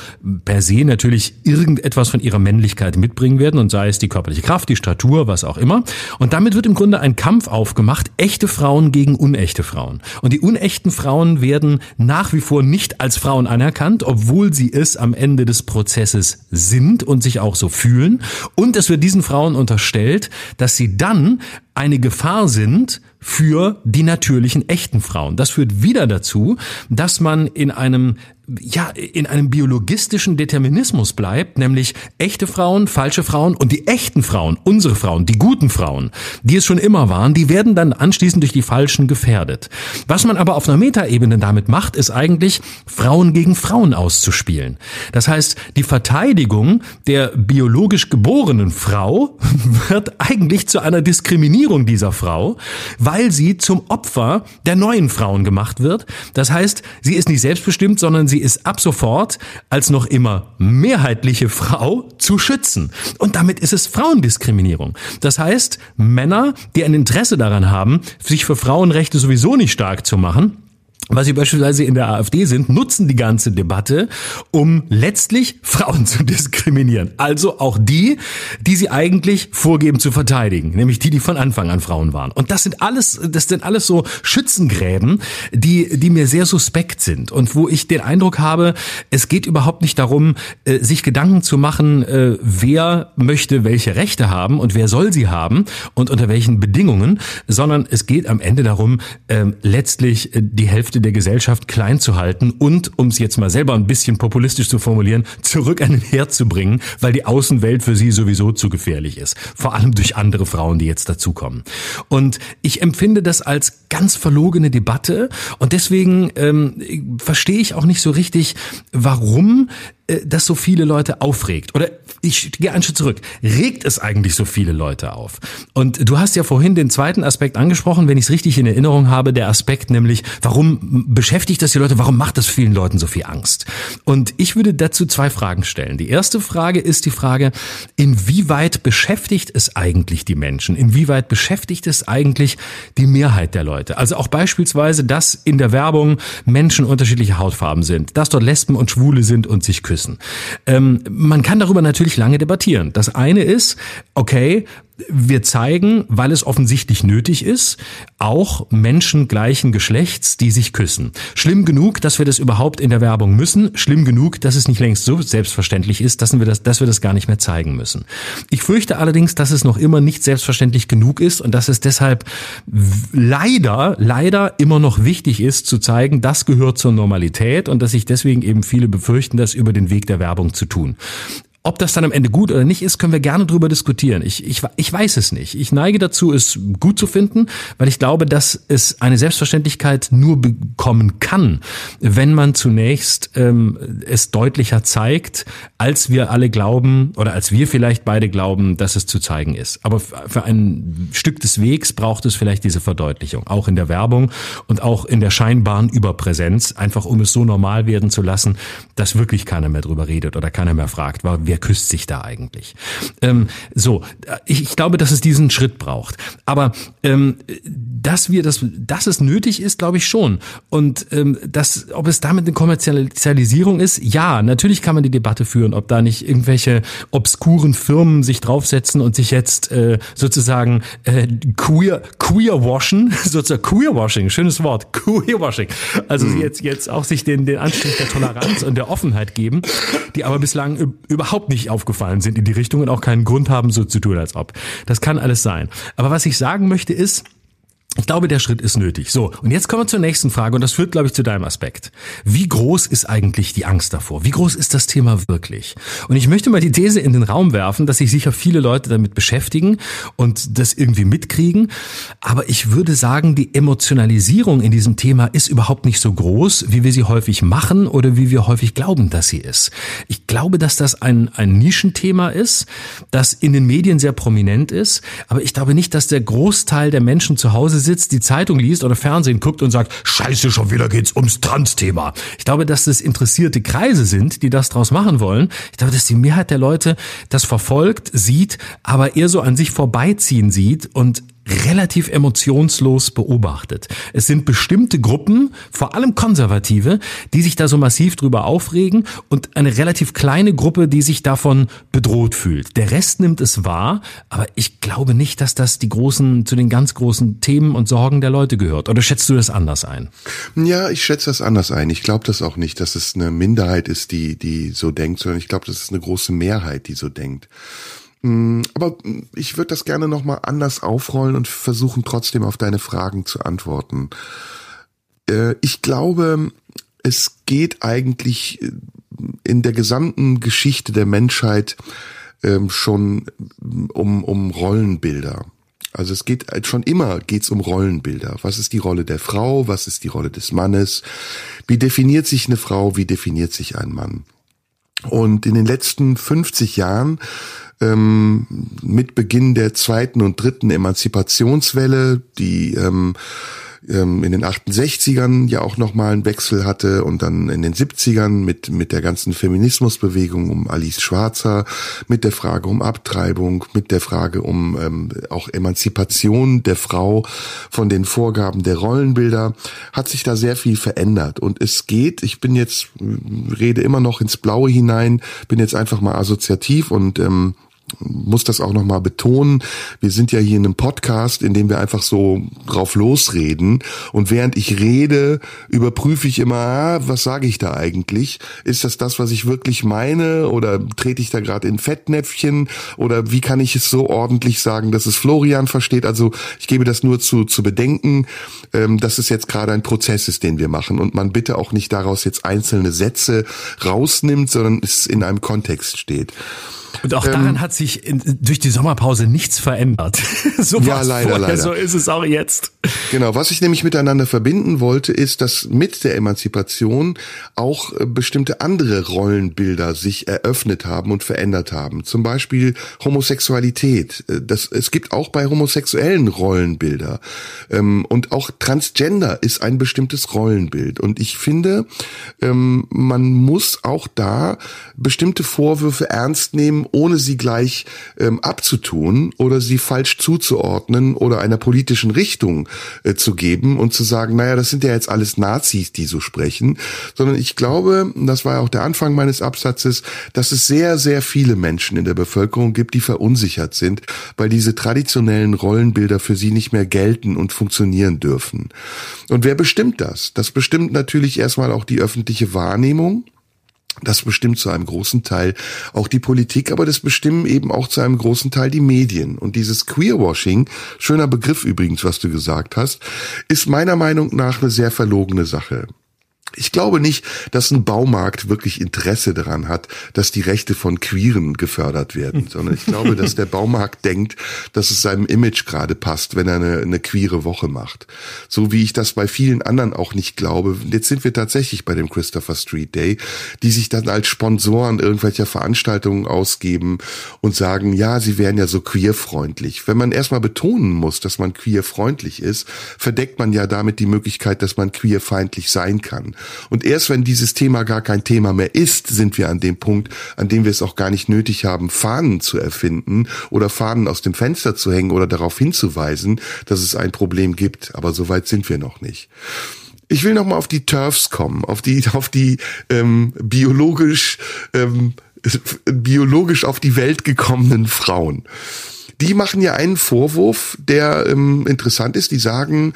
per se natürlich irgendetwas von ihrer Männlichkeit mitbringen werden und sei es die körperliche Kraft, die Statur, was auch immer. Und damit wird im Grunde ein Kampf aufgemacht, echte Frauen gegen unechte Frauen. Und die unechten Frauen werden nach wie vor nicht als Frauen anerkannt, obwohl sie es am Ende des Prozesses sind und sich auch so fühlen. Und es wird diesen Frauen unterstellt, dass sie dann eine Gefahr sind für die natürlichen echten Frauen. Das führt wieder dazu, dass man in einem ja, in einem biologistischen Determinismus bleibt, nämlich echte Frauen, falsche Frauen und die echten Frauen, unsere Frauen, die guten Frauen, die es schon immer waren, die werden dann anschließend durch die Falschen gefährdet. Was man aber auf einer Metaebene damit macht, ist eigentlich Frauen gegen Frauen auszuspielen. Das heißt, die Verteidigung der biologisch geborenen Frau wird eigentlich zu einer Diskriminierung dieser Frau, weil sie zum Opfer der neuen Frauen gemacht wird. Das heißt, sie ist nicht selbstbestimmt, sondern sie ist ab sofort als noch immer mehrheitliche Frau zu schützen. Und damit ist es Frauendiskriminierung. Das heißt, Männer, die ein Interesse daran haben, sich für Frauenrechte sowieso nicht stark zu machen, was sie beispielsweise in der AfD sind, nutzen die ganze Debatte, um letztlich Frauen zu diskriminieren. Also auch die, die sie eigentlich vorgeben zu verteidigen, nämlich die, die von Anfang an Frauen waren. Und das sind alles, das sind alles so Schützengräben, die, die mir sehr suspekt sind und wo ich den Eindruck habe, es geht überhaupt nicht darum, äh, sich Gedanken zu machen, äh, wer möchte welche Rechte haben und wer soll sie haben und unter welchen Bedingungen, sondern es geht am Ende darum, ähm, letztlich äh, die Hälfte der Gesellschaft klein zu halten und, um es jetzt mal selber ein bisschen populistisch zu formulieren, zurück an den Herd zu bringen, weil die Außenwelt für sie sowieso zu gefährlich ist. Vor allem durch andere Frauen, die jetzt dazukommen. Und ich empfinde das als ganz verlogene Debatte und deswegen ähm, verstehe ich auch nicht so richtig, warum das so viele Leute aufregt. Oder ich gehe einen Schritt zurück. Regt es eigentlich so viele Leute auf? Und du hast ja vorhin den zweiten Aspekt angesprochen, wenn ich es richtig in Erinnerung habe, der Aspekt nämlich, warum beschäftigt das die Leute, warum macht das vielen Leuten so viel Angst? Und ich würde dazu zwei Fragen stellen. Die erste Frage ist die Frage, inwieweit beschäftigt es eigentlich die Menschen? Inwieweit beschäftigt es eigentlich die Mehrheit der Leute? Also auch beispielsweise, dass in der Werbung Menschen unterschiedliche Hautfarben sind, dass dort Lesben und Schwule sind und sich küssen müssen. Ähm, man kann darüber natürlich lange debattieren. Das eine ist, okay, wir zeigen, weil es offensichtlich nötig ist, auch Menschen gleichen Geschlechts, die sich küssen. Schlimm genug, dass wir das überhaupt in der Werbung müssen. Schlimm genug, dass es nicht längst so selbstverständlich ist, dass wir das, dass wir das gar nicht mehr zeigen müssen. Ich fürchte allerdings, dass es noch immer nicht selbstverständlich genug ist und dass es deshalb leider, leider immer noch wichtig ist zu zeigen, das gehört zur Normalität und dass sich deswegen eben viele befürchten, das über den Weg der Werbung zu tun. Ob das dann am Ende gut oder nicht ist, können wir gerne drüber diskutieren. Ich, ich, ich weiß es nicht. Ich neige dazu, es gut zu finden, weil ich glaube, dass es eine Selbstverständlichkeit nur bekommen kann, wenn man zunächst ähm, es deutlicher zeigt, als wir alle glauben oder als wir vielleicht beide glauben, dass es zu zeigen ist. Aber für ein Stück des Wegs braucht es vielleicht diese Verdeutlichung, auch in der Werbung und auch in der scheinbaren Überpräsenz, einfach um es so normal werden zu lassen, dass wirklich keiner mehr drüber redet oder keiner mehr fragt, wer küsst sich da eigentlich? Ähm, so, ich, ich glaube, dass es diesen Schritt braucht. Aber ähm, dass wir das, dass es nötig ist, glaube ich schon. Und ähm, dass, ob es damit eine Kommerzialisierung ist, ja, natürlich kann man die Debatte führen, ob da nicht irgendwelche obskuren Firmen sich draufsetzen und sich jetzt äh, sozusagen äh, queer queer washen, sozusagen queer washing, schönes Wort, queer washing. Also mhm. jetzt jetzt auch sich den den Anstrich der Toleranz und der Offenheit geben, die aber bislang überhaupt nicht aufgefallen sind in die Richtung und auch keinen Grund haben, so zu tun, als ob. Das kann alles sein. Aber was ich sagen möchte ist, ich glaube, der Schritt ist nötig. So, und jetzt kommen wir zur nächsten Frage und das führt, glaube ich, zu deinem Aspekt. Wie groß ist eigentlich die Angst davor? Wie groß ist das Thema wirklich? Und ich möchte mal die These in den Raum werfen, dass sich sicher viele Leute damit beschäftigen und das irgendwie mitkriegen. Aber ich würde sagen, die Emotionalisierung in diesem Thema ist überhaupt nicht so groß, wie wir sie häufig machen oder wie wir häufig glauben, dass sie ist. Ich glaube, dass das ein, ein Nischenthema ist, das in den Medien sehr prominent ist. Aber ich glaube nicht, dass der Großteil der Menschen zu Hause sitzt, die Zeitung liest oder Fernsehen guckt und sagt, scheiße, schon wieder geht's ums Trans-Thema. Ich glaube, dass es interessierte Kreise sind, die das draus machen wollen. Ich glaube, dass die Mehrheit der Leute das verfolgt, sieht, aber eher so an sich vorbeiziehen sieht und relativ emotionslos beobachtet. Es sind bestimmte Gruppen, vor allem Konservative, die sich da so massiv drüber aufregen und eine relativ kleine Gruppe, die sich davon bedroht fühlt. Der Rest nimmt es wahr, aber ich glaube nicht, dass das die großen, zu den ganz großen Themen und Sorgen der Leute gehört. Oder schätzt du das anders ein? Ja, ich schätze das anders ein. Ich glaube das auch nicht, dass es eine Minderheit ist, die, die so denkt, sondern ich glaube, das ist eine große Mehrheit, die so denkt. Mm, aber ich würde das gerne nochmal anders aufrollen und versuchen trotzdem auf deine Fragen zu antworten. Äh, ich glaube, es geht eigentlich äh, in der gesamten Geschichte der Menschheit ähm, schon um, um Rollenbilder. Also es geht halt schon immer geht's um Rollenbilder. Was ist die Rolle der Frau? Was ist die Rolle des Mannes? Wie definiert sich eine Frau? Wie definiert sich ein Mann? Und in den letzten 50 Jahren ähm, mit Beginn der zweiten und dritten Emanzipationswelle, die ähm, ähm, in den 68ern ja auch nochmal einen Wechsel hatte und dann in den 70ern mit, mit der ganzen Feminismusbewegung um Alice Schwarzer, mit der Frage um Abtreibung, mit der Frage um ähm, auch Emanzipation der Frau von den Vorgaben der Rollenbilder, hat sich da sehr viel verändert. Und es geht, ich bin jetzt, rede immer noch ins Blaue hinein, bin jetzt einfach mal assoziativ und ähm, muss das auch nochmal betonen. Wir sind ja hier in einem Podcast, in dem wir einfach so drauf losreden. Und während ich rede, überprüfe ich immer, ah, was sage ich da eigentlich? Ist das das, was ich wirklich meine? Oder trete ich da gerade in Fettnäpfchen? Oder wie kann ich es so ordentlich sagen, dass es Florian versteht? Also ich gebe das nur zu, zu bedenken, ähm, dass es jetzt gerade ein Prozess ist, den wir machen. Und man bitte auch nicht daraus jetzt einzelne Sätze rausnimmt, sondern es in einem Kontext steht. Und auch daran ähm, hat sich in, durch die Sommerpause nichts verändert. so ja, leider, leider. So ist es auch jetzt. Genau. Was ich nämlich miteinander verbinden wollte, ist, dass mit der Emanzipation auch äh, bestimmte andere Rollenbilder sich eröffnet haben und verändert haben. Zum Beispiel Homosexualität. Äh, das, es gibt auch bei Homosexuellen Rollenbilder. Ähm, und auch Transgender ist ein bestimmtes Rollenbild. Und ich finde, ähm, man muss auch da bestimmte Vorwürfe ernst nehmen, ohne sie gleich ähm, abzutun oder sie falsch zuzuordnen oder einer politischen Richtung äh, zu geben und zu sagen, naja, das sind ja jetzt alles Nazis, die so sprechen, sondern ich glaube, das war ja auch der Anfang meines Absatzes, dass es sehr, sehr viele Menschen in der Bevölkerung gibt, die verunsichert sind, weil diese traditionellen Rollenbilder für sie nicht mehr gelten und funktionieren dürfen. Und wer bestimmt das? Das bestimmt natürlich erstmal auch die öffentliche Wahrnehmung. Das bestimmt zu einem großen Teil auch die Politik, aber das bestimmen eben auch zu einem großen Teil die Medien. Und dieses Queerwashing, schöner Begriff übrigens, was du gesagt hast, ist meiner Meinung nach eine sehr verlogene Sache. Ich glaube nicht, dass ein Baumarkt wirklich Interesse daran hat, dass die Rechte von Queeren gefördert werden, sondern ich glaube, dass der Baumarkt denkt, dass es seinem Image gerade passt, wenn er eine, eine queere Woche macht. So wie ich das bei vielen anderen auch nicht glaube. Jetzt sind wir tatsächlich bei dem Christopher Street Day, die sich dann als Sponsoren irgendwelcher Veranstaltungen ausgeben und sagen, ja, sie wären ja so queerfreundlich. Wenn man erstmal betonen muss, dass man queerfreundlich ist, verdeckt man ja damit die Möglichkeit, dass man queerfeindlich sein kann. Und erst wenn dieses Thema gar kein Thema mehr ist, sind wir an dem Punkt, an dem wir es auch gar nicht nötig haben, Fahnen zu erfinden oder Fahnen aus dem Fenster zu hängen oder darauf hinzuweisen, dass es ein Problem gibt. Aber so weit sind wir noch nicht. Ich will noch mal auf die Turfs kommen, auf die auf die ähm, biologisch ähm, biologisch auf die Welt gekommenen Frauen. Die machen ja einen Vorwurf, der ähm, interessant ist. Die sagen,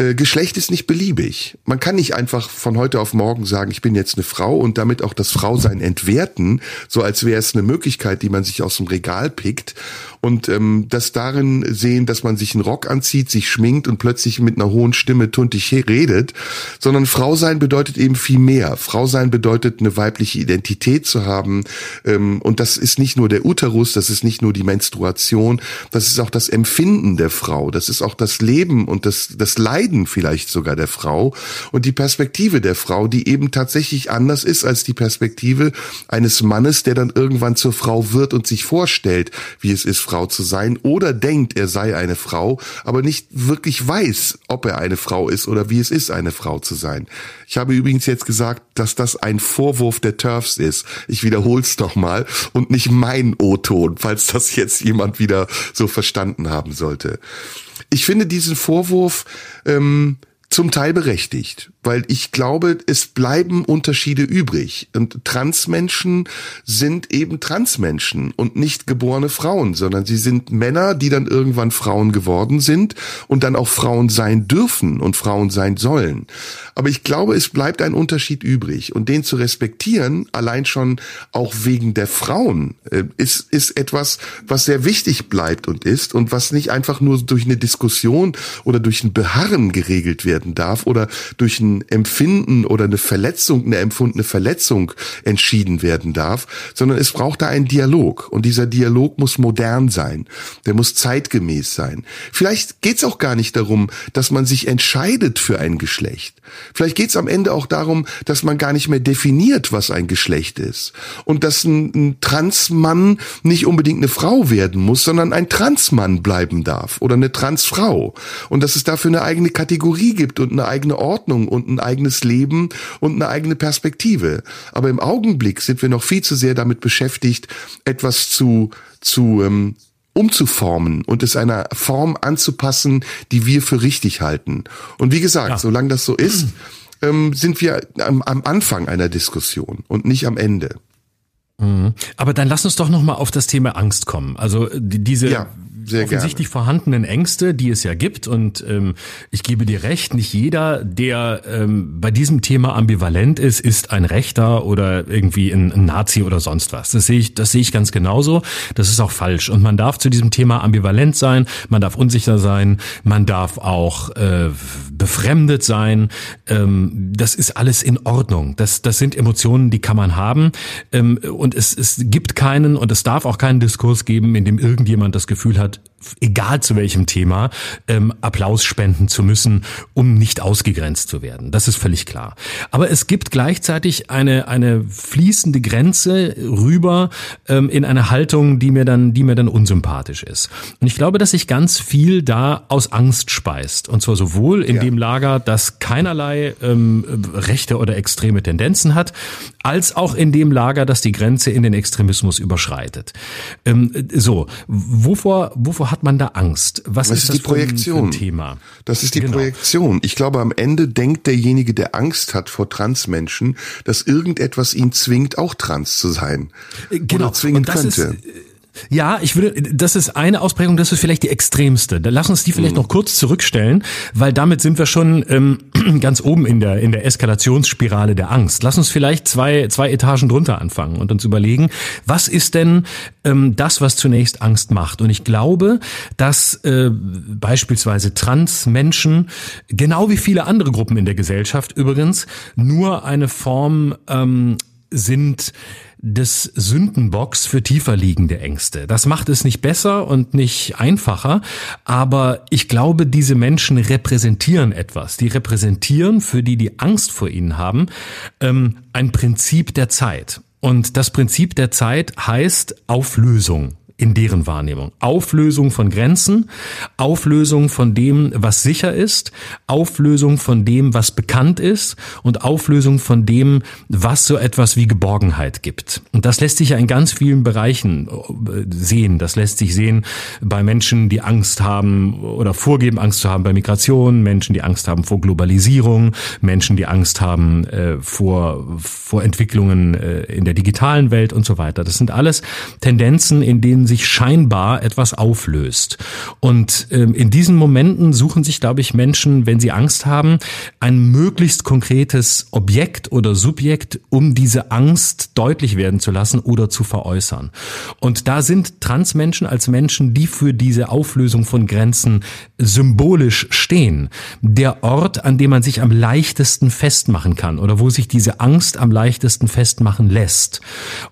äh, Geschlecht ist nicht beliebig. Man kann nicht einfach von heute auf morgen sagen, ich bin jetzt eine Frau und damit auch das Frausein entwerten, so als wäre es eine Möglichkeit, die man sich aus dem Regal pickt und ähm, das darin sehen, dass man sich einen Rock anzieht, sich schminkt und plötzlich mit einer hohen Stimme tuntig redet, sondern Frau sein bedeutet eben viel mehr. Frau sein bedeutet eine weibliche Identität zu haben. Ähm, und das ist nicht nur der Uterus, das ist nicht nur die Menstruation, das ist auch das Empfinden der Frau, das ist auch das Leben und das, das Leiden vielleicht sogar der Frau. Und die Perspektive der Frau, die eben tatsächlich anders ist als die Perspektive eines Mannes, der dann irgendwann zur Frau wird und sich vorstellt, wie es ist, Frau zu sein oder denkt, er sei eine Frau, aber nicht wirklich weiß, ob er eine Frau ist oder wie es ist, eine Frau zu sein. Ich habe übrigens jetzt gesagt, dass das ein Vorwurf der Turfs ist. Ich wiederhole es doch mal und nicht mein O-Ton, falls das jetzt jemand wieder so verstanden haben sollte. Ich finde diesen Vorwurf ähm, zum Teil berechtigt weil ich glaube, es bleiben Unterschiede übrig. Und Transmenschen sind eben Transmenschen und nicht geborene Frauen, sondern sie sind Männer, die dann irgendwann Frauen geworden sind und dann auch Frauen sein dürfen und Frauen sein sollen. Aber ich glaube, es bleibt ein Unterschied übrig und den zu respektieren, allein schon auch wegen der Frauen, äh, ist, ist etwas, was sehr wichtig bleibt und ist und was nicht einfach nur durch eine Diskussion oder durch ein Beharren geregelt werden darf oder durch ein ein Empfinden oder eine Verletzung, eine empfundene Verletzung entschieden werden darf, sondern es braucht da einen Dialog. Und dieser Dialog muss modern sein. Der muss zeitgemäß sein. Vielleicht geht's auch gar nicht darum, dass man sich entscheidet für ein Geschlecht. Vielleicht geht's am Ende auch darum, dass man gar nicht mehr definiert, was ein Geschlecht ist. Und dass ein, ein Transmann nicht unbedingt eine Frau werden muss, sondern ein Transmann bleiben darf oder eine Transfrau. Und dass es dafür eine eigene Kategorie gibt und eine eigene Ordnung und ein eigenes Leben und eine eigene Perspektive. Aber im Augenblick sind wir noch viel zu sehr damit beschäftigt, etwas zu, zu ähm, umzuformen und es einer Form anzupassen, die wir für richtig halten. Und wie gesagt, ja. solange das so ist, ähm, sind wir am, am Anfang einer Diskussion und nicht am Ende. Mhm. Aber dann lass uns doch noch mal auf das Thema Angst kommen. Also diese ja. Sehr offensichtlich gerne. vorhandenen Ängste, die es ja gibt. Und ähm, ich gebe dir recht, nicht jeder, der ähm, bei diesem Thema ambivalent ist, ist ein Rechter oder irgendwie ein, ein Nazi oder sonst was. Das sehe ich, das sehe ich ganz genauso. Das ist auch falsch. Und man darf zu diesem Thema ambivalent sein, man darf unsicher sein, man darf auch äh, befremdet sein. Ähm, das ist alles in Ordnung. Das, das sind Emotionen, die kann man haben. Ähm, und es, es gibt keinen und es darf auch keinen Diskurs geben, in dem irgendjemand das Gefühl hat, egal zu welchem Thema, ähm, Applaus spenden zu müssen, um nicht ausgegrenzt zu werden. Das ist völlig klar. Aber es gibt gleichzeitig eine, eine fließende Grenze rüber ähm, in eine Haltung, die mir dann, die mir dann unsympathisch ist. Und ich glaube, dass sich ganz viel da aus Angst speist. Und zwar sowohl in ja. dem Lager, das keinerlei ähm, rechte oder extreme Tendenzen hat, als auch in dem Lager, das die Grenze in den Extremismus überschreitet. Ähm, so, wovor, wovor hat man da Angst? Was das ist, ist die Projektion. Ein, Thema? Das ist die genau. Projektion. Ich glaube, am Ende denkt derjenige, der Angst hat vor Transmenschen, dass irgendetwas ihn zwingt, auch trans zu sein. Genau. Oder zwingen könnte. Ist, ja, ich würde, das ist eine Ausprägung, das ist vielleicht die extremste. Da lass uns die vielleicht mhm. noch kurz zurückstellen, weil damit sind wir schon ähm, ganz oben in der in der Eskalationsspirale der Angst. Lass uns vielleicht zwei zwei Etagen drunter anfangen und uns überlegen, was ist denn ähm, das, was zunächst Angst macht? Und ich glaube, dass äh, beispielsweise Transmenschen genau wie viele andere Gruppen in der Gesellschaft übrigens nur eine Form ähm, sind des Sündenbocks für tiefer liegende Ängste. Das macht es nicht besser und nicht einfacher, aber ich glaube, diese Menschen repräsentieren etwas. Die repräsentieren, für die die Angst vor ihnen haben, ähm, ein Prinzip der Zeit. Und das Prinzip der Zeit heißt Auflösung in deren Wahrnehmung. Auflösung von Grenzen, Auflösung von dem, was sicher ist, Auflösung von dem, was bekannt ist und Auflösung von dem, was so etwas wie Geborgenheit gibt. Und das lässt sich ja in ganz vielen Bereichen äh, sehen. Das lässt sich sehen bei Menschen, die Angst haben oder vorgeben, Angst zu haben bei Migration, Menschen, die Angst haben vor Globalisierung, Menschen, die Angst haben äh, vor, vor Entwicklungen äh, in der digitalen Welt und so weiter. Das sind alles Tendenzen, in denen sich scheinbar etwas auflöst. Und ähm, in diesen Momenten suchen sich, glaube ich, Menschen, wenn sie Angst haben, ein möglichst konkretes Objekt oder Subjekt, um diese Angst deutlich werden zu lassen oder zu veräußern. Und da sind Transmenschen als Menschen, die für diese Auflösung von Grenzen symbolisch stehen. Der Ort, an dem man sich am leichtesten festmachen kann oder wo sich diese Angst am leichtesten festmachen lässt.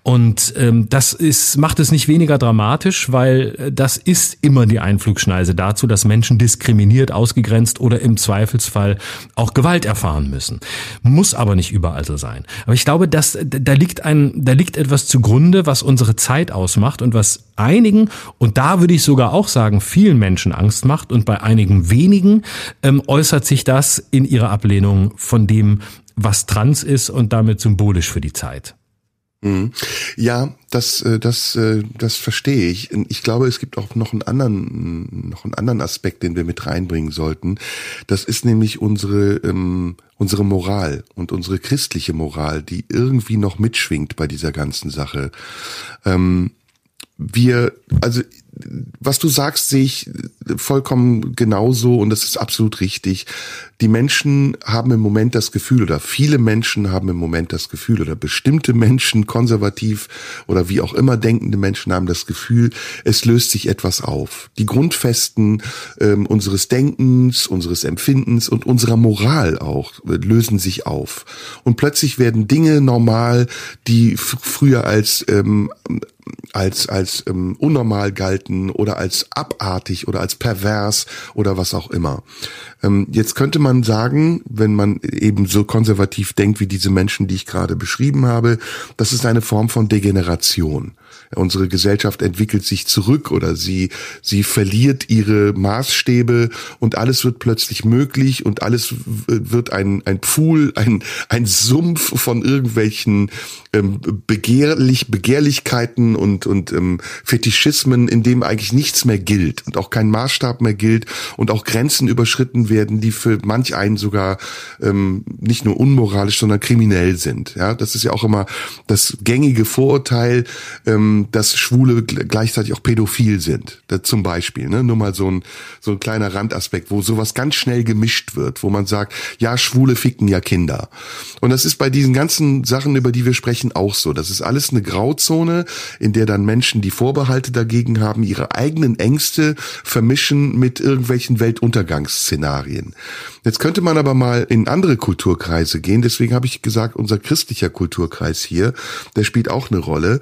Und ähm, das ist, macht es nicht weniger dramatisch problematisch, weil äh, das ist immer die Einflugschneise dazu, dass Menschen diskriminiert, ausgegrenzt oder im Zweifelsfall auch Gewalt erfahren müssen. Muss aber nicht überall so sein. Aber ich glaube, dass da liegt ein, da liegt etwas zugrunde, was unsere Zeit ausmacht und was einigen und da würde ich sogar auch sagen, vielen Menschen Angst macht und bei einigen wenigen ähm, äußert sich das in ihrer Ablehnung von dem, was trans ist und damit symbolisch für die Zeit. Mhm. Ja, das, äh, das, äh, das verstehe ich. Ich glaube, es gibt auch noch einen anderen, noch einen anderen Aspekt, den wir mit reinbringen sollten. Das ist nämlich unsere, ähm, unsere Moral und unsere christliche Moral, die irgendwie noch mitschwingt bei dieser ganzen Sache. Ähm, wir, also was du sagst, sehe ich vollkommen genauso und das ist absolut richtig. Die Menschen haben im Moment das Gefühl oder viele Menschen haben im Moment das Gefühl oder bestimmte Menschen, konservativ oder wie auch immer denkende Menschen haben das Gefühl, es löst sich etwas auf. Die Grundfesten ähm, unseres Denkens, unseres Empfindens und unserer Moral auch äh, lösen sich auf. Und plötzlich werden Dinge normal, die früher als ähm, als als ähm, unnormal galten oder als abartig oder als pervers oder was auch immer. Ähm, jetzt könnte man sagen, wenn man eben so konservativ denkt wie diese Menschen, die ich gerade beschrieben habe, das ist eine Form von Degeneration. Unsere Gesellschaft entwickelt sich zurück oder sie, sie verliert ihre Maßstäbe und alles wird plötzlich möglich und alles wird ein, ein Pool, ein, ein Sumpf von irgendwelchen ähm, Begehrlich, Begehrlichkeiten und, und ähm, Fetischismen, in dem eigentlich nichts mehr gilt und auch kein Maßstab mehr gilt und auch Grenzen überschritten werden, die für manch einen sogar ähm, nicht nur unmoralisch, sondern kriminell sind. Ja, das ist ja auch immer das gängige Vorurteil, ähm, dass Schwule gleichzeitig auch pädophil sind. Das zum Beispiel, ne? Nur mal so ein, so ein kleiner Randaspekt, wo sowas ganz schnell gemischt wird, wo man sagt, ja, Schwule ficken ja Kinder. Und das ist bei diesen ganzen Sachen, über die wir sprechen, auch so. Das ist alles eine Grauzone, in der dann Menschen, die Vorbehalte dagegen haben, ihre eigenen Ängste vermischen mit irgendwelchen Weltuntergangsszenarien. Jetzt könnte man aber mal in andere Kulturkreise gehen. Deswegen habe ich gesagt, unser christlicher Kulturkreis hier, der spielt auch eine Rolle.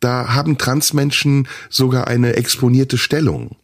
Da haben Transmenschen sogar eine exponierte Stellung.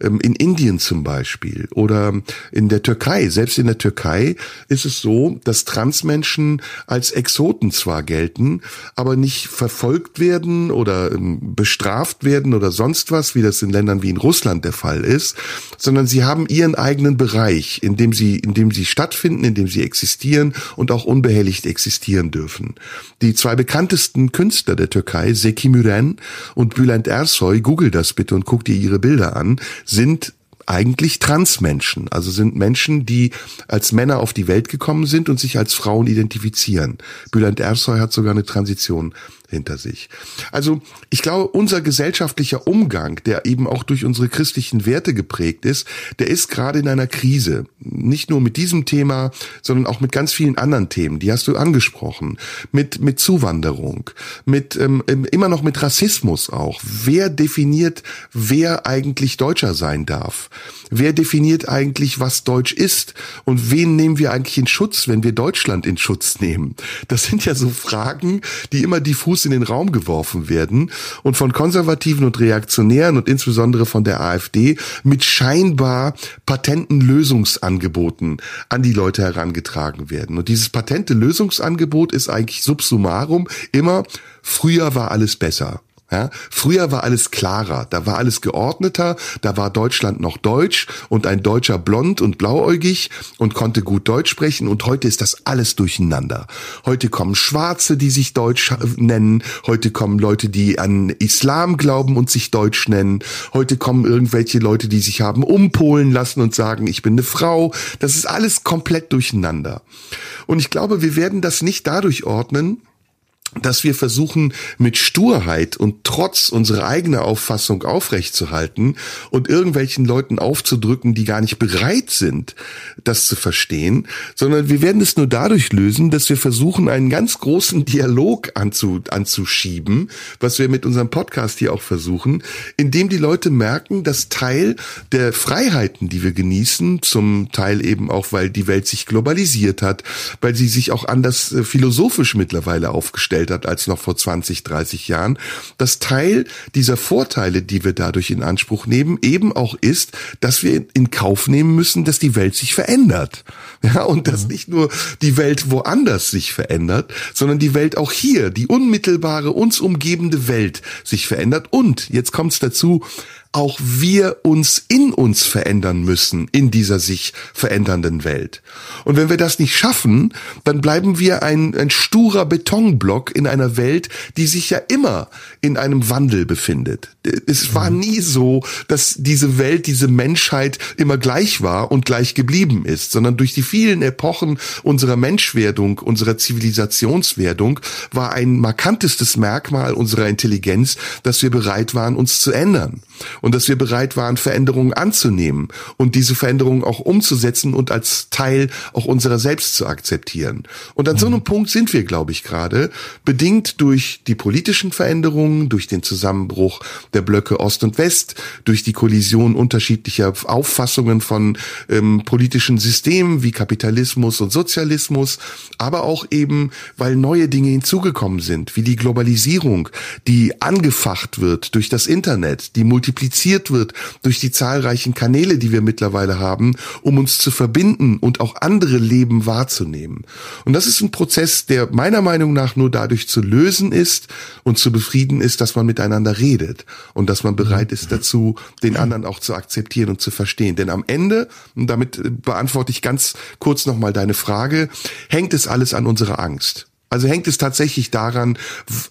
Ähm, in Indien zum Beispiel oder in der Türkei, selbst in der Türkei ist es so, dass Transmenschen als Exoten zwar gelten, aber nicht verfolgt werden oder ähm, bestraft werden oder sonst was, wie das in Ländern wie in Russland der Fall ist, sondern sie haben ihren eigenen Bereich, in dem sie, in dem sie stattfinden, in dem sie existieren und auch unbehelligt existieren dürfen. Die zwei bekanntesten Künstler der Türkei, Seki Müren und Bülent Ersoy, google das bitte und guck dir ihre Bilder an, sind eigentlich Transmenschen, also sind Menschen, die als Männer auf die Welt gekommen sind und sich als Frauen identifizieren. Bülent Ersoy hat sogar eine Transition hinter sich. Also ich glaube, unser gesellschaftlicher Umgang, der eben auch durch unsere christlichen Werte geprägt ist, der ist gerade in einer Krise. Nicht nur mit diesem Thema, sondern auch mit ganz vielen anderen Themen. Die hast du angesprochen. Mit, mit Zuwanderung, mit ähm, immer noch mit Rassismus auch. Wer definiert, wer eigentlich Deutscher sein darf? Wer definiert eigentlich, was Deutsch ist? Und wen nehmen wir eigentlich in Schutz, wenn wir Deutschland in Schutz nehmen? Das sind ja so Fragen, die immer diffus in den Raum geworfen werden und von Konservativen und Reaktionären und insbesondere von der AfD mit scheinbar patenten Lösungsangeboten an die Leute herangetragen werden. Und dieses patente Lösungsangebot ist eigentlich subsumarum immer, früher war alles besser. Ja, früher war alles klarer, da war alles geordneter, da war Deutschland noch deutsch und ein Deutscher blond und blauäugig und konnte gut Deutsch sprechen und heute ist das alles durcheinander. Heute kommen Schwarze, die sich Deutsch nennen, heute kommen Leute, die an Islam glauben und sich Deutsch nennen, heute kommen irgendwelche Leute, die sich haben umpolen lassen und sagen, ich bin eine Frau. Das ist alles komplett durcheinander. Und ich glaube, wir werden das nicht dadurch ordnen, dass wir versuchen, mit Sturheit und Trotz unsere eigene Auffassung aufrechtzuerhalten und irgendwelchen Leuten aufzudrücken, die gar nicht bereit sind, das zu verstehen, sondern wir werden es nur dadurch lösen, dass wir versuchen, einen ganz großen Dialog anzu, anzuschieben, was wir mit unserem Podcast hier auch versuchen, indem die Leute merken, dass Teil der Freiheiten, die wir genießen, zum Teil eben auch, weil die Welt sich globalisiert hat, weil sie sich auch anders äh, philosophisch mittlerweile aufgestellt hat als noch vor 20, 30 Jahren, dass Teil dieser Vorteile, die wir dadurch in Anspruch nehmen, eben auch ist, dass wir in Kauf nehmen müssen, dass die Welt sich verändert. Ja, und dass mhm. nicht nur die Welt woanders sich verändert, sondern die Welt auch hier, die unmittelbare, uns umgebende Welt sich verändert. Und, jetzt kommt's dazu, auch wir uns in uns verändern müssen in dieser sich verändernden Welt. Und wenn wir das nicht schaffen, dann bleiben wir ein, ein sturer Betonblock in einer Welt, die sich ja immer in einem Wandel befindet. Es war mhm. nie so, dass diese Welt, diese Menschheit immer gleich war und gleich geblieben ist, sondern durch die vielen Epochen unserer Menschwerdung, unserer Zivilisationswerdung war ein markantestes Merkmal unserer Intelligenz, dass wir bereit waren, uns zu ändern und dass wir bereit waren, Veränderungen anzunehmen und diese Veränderungen auch umzusetzen und als Teil auch unserer selbst zu akzeptieren. Und an so einem mhm. Punkt sind wir, glaube ich, gerade, bedingt durch die politischen Veränderungen, durch den Zusammenbruch der Blöcke Ost und West, durch die Kollision unterschiedlicher Auffassungen von ähm, politischen Systemen wie Kapitalismus und Sozialismus, aber auch eben, weil neue Dinge hinzugekommen sind, wie die Globalisierung, die angefacht wird durch das Internet, die multipliziert multipliziert wird durch die zahlreichen Kanäle, die wir mittlerweile haben, um uns zu verbinden und auch andere Leben wahrzunehmen. Und das ist ein Prozess, der meiner Meinung nach nur dadurch zu lösen ist und zu befrieden ist, dass man miteinander redet und dass man bereit ist dazu, den anderen auch zu akzeptieren und zu verstehen. Denn am Ende, und damit beantworte ich ganz kurz nochmal deine Frage, hängt es alles an unserer Angst. Also hängt es tatsächlich daran,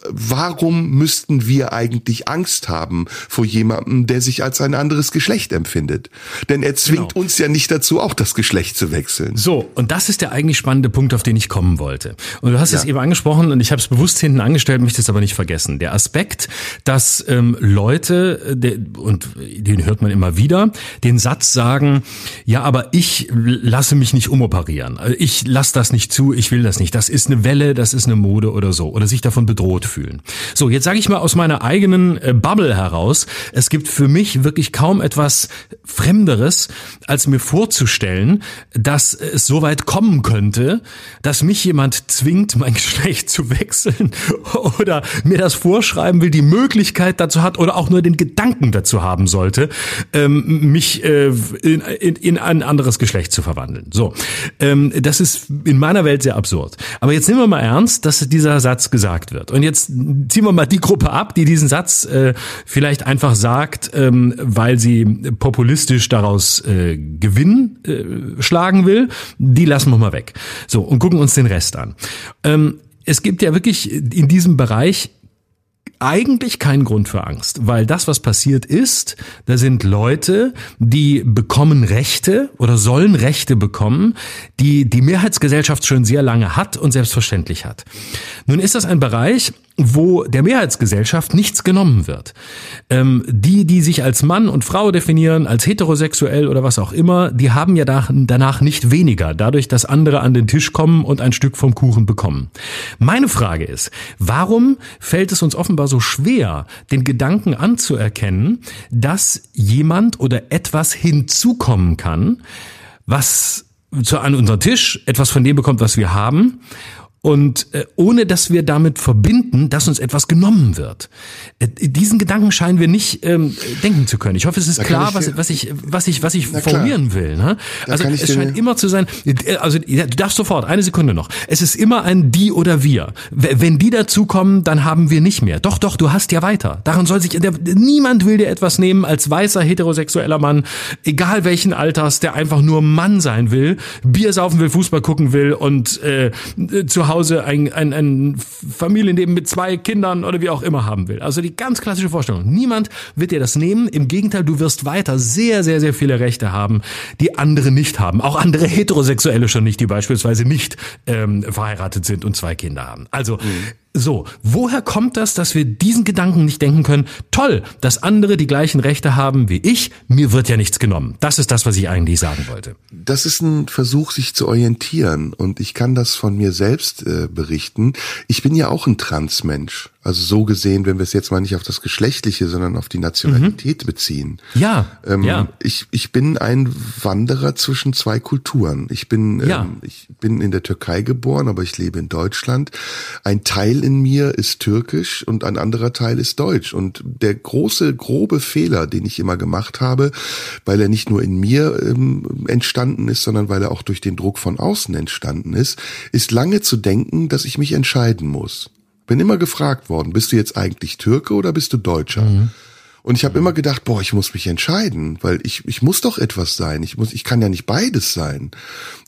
warum müssten wir eigentlich Angst haben vor jemandem, der sich als ein anderes Geschlecht empfindet? Denn er zwingt genau. uns ja nicht dazu, auch das Geschlecht zu wechseln. So, und das ist der eigentlich spannende Punkt, auf den ich kommen wollte. Und du hast ja. es eben angesprochen und ich habe es bewusst hinten angestellt, möchte es aber nicht vergessen. Der Aspekt, dass ähm, Leute, der, und den hört man immer wieder, den Satz sagen, ja, aber ich lasse mich nicht umoperieren. Ich lasse das nicht zu, ich will das nicht. Das ist eine Welle, das ist eine Mode oder so oder sich davon bedroht fühlen. So, jetzt sage ich mal aus meiner eigenen äh, Bubble heraus, es gibt für mich wirklich kaum etwas Fremderes, als mir vorzustellen, dass es so weit kommen könnte, dass mich jemand zwingt, mein Geschlecht zu wechseln oder mir das vorschreiben will, die Möglichkeit dazu hat oder auch nur den Gedanken dazu haben sollte, ähm, mich äh, in, in, in ein anderes Geschlecht zu verwandeln. So, ähm, das ist in meiner Welt sehr absurd. Aber jetzt nehmen wir mal ernst, ernst, dass dieser Satz gesagt wird. Und jetzt ziehen wir mal die Gruppe ab, die diesen Satz äh, vielleicht einfach sagt, ähm, weil sie populistisch daraus äh, Gewinn äh, schlagen will. Die lassen wir mal weg. So, und gucken uns den Rest an. Ähm, es gibt ja wirklich in diesem Bereich eigentlich kein Grund für Angst, weil das, was passiert ist, da sind Leute, die bekommen Rechte oder sollen Rechte bekommen, die die Mehrheitsgesellschaft schon sehr lange hat und selbstverständlich hat. Nun ist das ein Bereich, wo der Mehrheitsgesellschaft nichts genommen wird. Ähm, die, die sich als Mann und Frau definieren, als heterosexuell oder was auch immer, die haben ja danach nicht weniger, dadurch, dass andere an den Tisch kommen und ein Stück vom Kuchen bekommen. Meine Frage ist, warum fällt es uns offenbar so schwer, den Gedanken anzuerkennen, dass jemand oder etwas hinzukommen kann, was zu, an unseren Tisch etwas von dem bekommt, was wir haben und äh, ohne dass wir damit verbinden, dass uns etwas genommen wird. Äh, diesen Gedanken scheinen wir nicht ähm, denken zu können. Ich hoffe, es ist da klar, was, was ich was ich was ich formulieren will. Ne? Also es scheint immer zu sein. Äh, also du darfst sofort eine Sekunde noch. Es ist immer ein die oder wir. Wenn die dazukommen, dann haben wir nicht mehr. Doch, doch, du hast ja weiter. Daran soll sich der, niemand will dir etwas nehmen als weißer heterosexueller Mann, egal welchen Alters, der einfach nur Mann sein will, Bier saufen will, Fußball gucken will und äh, zu Hause ein, ein, ein Familienleben mit zwei Kindern oder wie auch immer haben will. Also die ganz klassische Vorstellung. Niemand wird dir das nehmen. Im Gegenteil, du wirst weiter sehr, sehr, sehr viele Rechte haben, die andere nicht haben. Auch andere Heterosexuelle schon nicht, die beispielsweise nicht ähm, verheiratet sind und zwei Kinder haben. Also mhm. So, woher kommt das, dass wir diesen Gedanken nicht denken können? Toll, dass andere die gleichen Rechte haben wie ich, mir wird ja nichts genommen. Das ist das, was ich eigentlich sagen wollte. Das ist ein Versuch, sich zu orientieren und ich kann das von mir selbst äh, berichten. Ich bin ja auch ein Transmensch. Also so gesehen, wenn wir es jetzt mal nicht auf das Geschlechtliche, sondern auf die Nationalität mhm. beziehen. Ja, ähm, ja. Ich, ich bin ein Wanderer zwischen zwei Kulturen. Ich bin, ja. ähm, ich bin in der Türkei geboren, aber ich lebe in Deutschland. Ein Teil in mir ist türkisch und ein anderer Teil ist deutsch. Und der große, grobe Fehler, den ich immer gemacht habe, weil er nicht nur in mir ähm, entstanden ist, sondern weil er auch durch den Druck von außen entstanden ist, ist lange zu denken, dass ich mich entscheiden muss. Bin immer gefragt worden, bist du jetzt eigentlich Türke oder bist du Deutscher? Mhm. Und ich habe immer gedacht, boah, ich muss mich entscheiden, weil ich, ich muss doch etwas sein. Ich muss, ich kann ja nicht beides sein.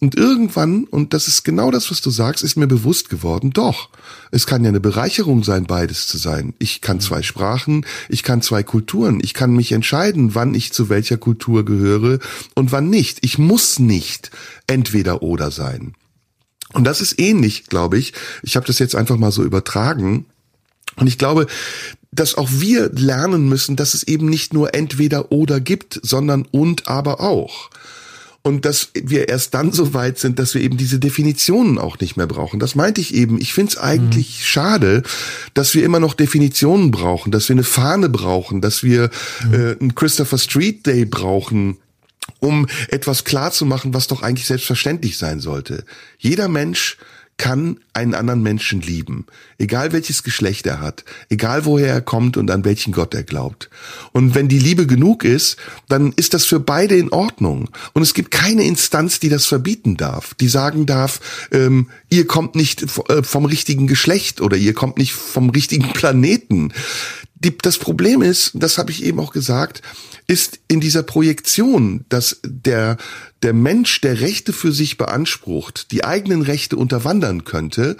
Und irgendwann, und das ist genau das, was du sagst, ist mir bewusst geworden, doch. Es kann ja eine Bereicherung sein, beides zu sein. Ich kann zwei Sprachen, ich kann zwei Kulturen. Ich kann mich entscheiden, wann ich zu welcher Kultur gehöre und wann nicht. Ich muss nicht entweder oder sein. Und das ist ähnlich, glaube ich. Ich habe das jetzt einfach mal so übertragen. Und ich glaube, dass auch wir lernen müssen, dass es eben nicht nur entweder oder gibt, sondern und aber auch. Und dass wir erst dann so weit sind, dass wir eben diese Definitionen auch nicht mehr brauchen. Das meinte ich eben. Ich finde es eigentlich mhm. schade, dass wir immer noch Definitionen brauchen, dass wir eine Fahne brauchen, dass wir mhm. äh, einen Christopher Street Day brauchen, um etwas klar zu machen, was doch eigentlich selbstverständlich sein sollte. Jeder Mensch kann einen anderen Menschen lieben, egal welches Geschlecht er hat, egal woher er kommt und an welchen Gott er glaubt. Und wenn die Liebe genug ist, dann ist das für beide in Ordnung. Und es gibt keine Instanz, die das verbieten darf, die sagen darf, ähm, ihr kommt nicht äh, vom richtigen Geschlecht oder ihr kommt nicht vom richtigen Planeten. Die, das Problem ist, das habe ich eben auch gesagt, ist in dieser Projektion, dass der, der Mensch, der Rechte für sich beansprucht, die eigenen Rechte unterwandern könnte,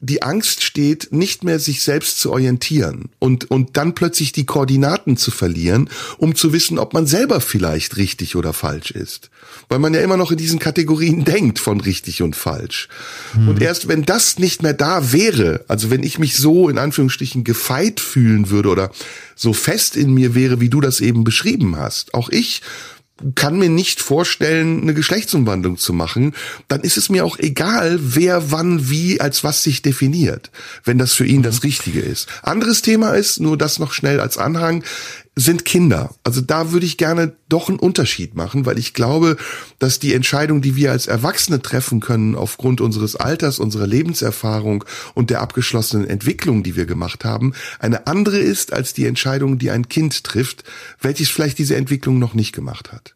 die Angst steht, nicht mehr sich selbst zu orientieren und, und dann plötzlich die Koordinaten zu verlieren, um zu wissen, ob man selber vielleicht richtig oder falsch ist. Weil man ja immer noch in diesen Kategorien denkt von richtig und falsch. Hm. Und erst wenn das nicht mehr da wäre, also wenn ich mich so in Anführungsstrichen gefeit fühlen würde oder so fest in mir wäre, wie du das eben beschrieben hast, auch ich kann mir nicht vorstellen, eine Geschlechtsumwandlung zu machen, dann ist es mir auch egal, wer wann wie als was sich definiert, wenn das für ihn das Richtige ist. Anderes Thema ist, nur das noch schnell als Anhang, sind Kinder. Also da würde ich gerne doch einen Unterschied machen, weil ich glaube, dass die Entscheidung, die wir als Erwachsene treffen können, aufgrund unseres Alters, unserer Lebenserfahrung und der abgeschlossenen Entwicklung, die wir gemacht haben, eine andere ist als die Entscheidung, die ein Kind trifft, welches vielleicht diese Entwicklung noch nicht gemacht hat.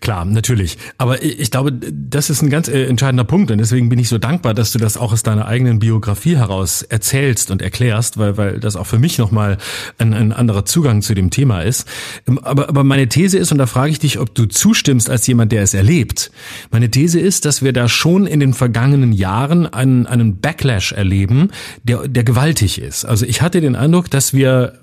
Klar, natürlich. Aber ich glaube, das ist ein ganz äh, entscheidender Punkt und deswegen bin ich so dankbar, dass du das auch aus deiner eigenen Biografie heraus erzählst und erklärst, weil, weil das auch für mich nochmal ein, ein anderer Zugang zu dem Thema ist. Ähm, aber, aber meine These ist, und da frage ich dich, ob du zustimmst als jemand, der es erlebt. Meine These ist, dass wir da schon in den vergangenen Jahren einen, einen Backlash erleben, der, der gewaltig ist. Also ich hatte den Eindruck, dass wir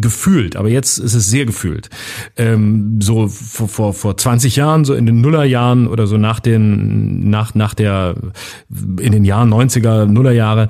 gefühlt, aber jetzt ist es sehr gefühlt. Ähm, so vor, vor, vor 20 Jahren, so in den Nullerjahren oder so nach den, nach, nach der, in den Jahren 90er, Nullerjahre,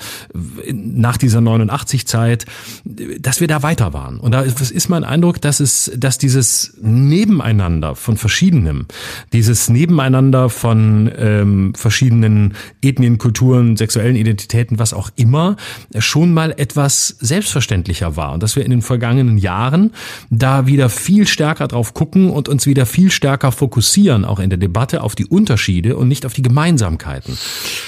nach dieser 89 Zeit, dass wir da weiter waren. Und da ist, ist mein Eindruck, dass es, dass dieses Nebeneinander von verschiedenem, dieses Nebeneinander von ähm, verschiedenen Ethnien, Kulturen, sexuellen Identitäten, was auch immer, schon mal etwas selbstverständlicher war. Und dass wir in den vergangenen vergangenen Jahren da wieder viel stärker drauf gucken und uns wieder viel stärker fokussieren, auch in der Debatte, auf die Unterschiede und nicht auf die Gemeinsamkeiten.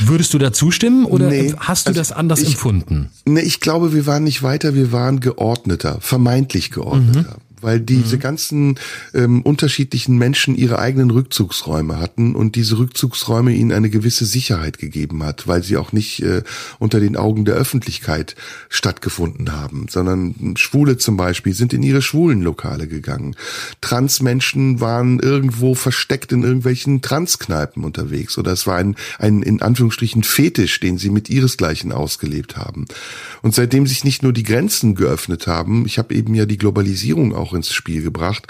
Würdest du da zustimmen oder nee, hast du also das anders ich, empfunden? Nee, ich glaube, wir waren nicht weiter, wir waren geordneter, vermeintlich geordneter. Mhm weil diese mhm. ganzen ähm, unterschiedlichen Menschen ihre eigenen Rückzugsräume hatten und diese Rückzugsräume ihnen eine gewisse Sicherheit gegeben hat, weil sie auch nicht äh, unter den Augen der Öffentlichkeit stattgefunden haben, sondern Schwule zum Beispiel sind in ihre schwulen Lokale gegangen. Transmenschen waren irgendwo versteckt in irgendwelchen Transkneipen unterwegs oder es war ein, ein in Anführungsstrichen Fetisch, den sie mit ihresgleichen ausgelebt haben. Und seitdem sich nicht nur die Grenzen geöffnet haben, ich habe eben ja die Globalisierung auch auch ins Spiel gebracht,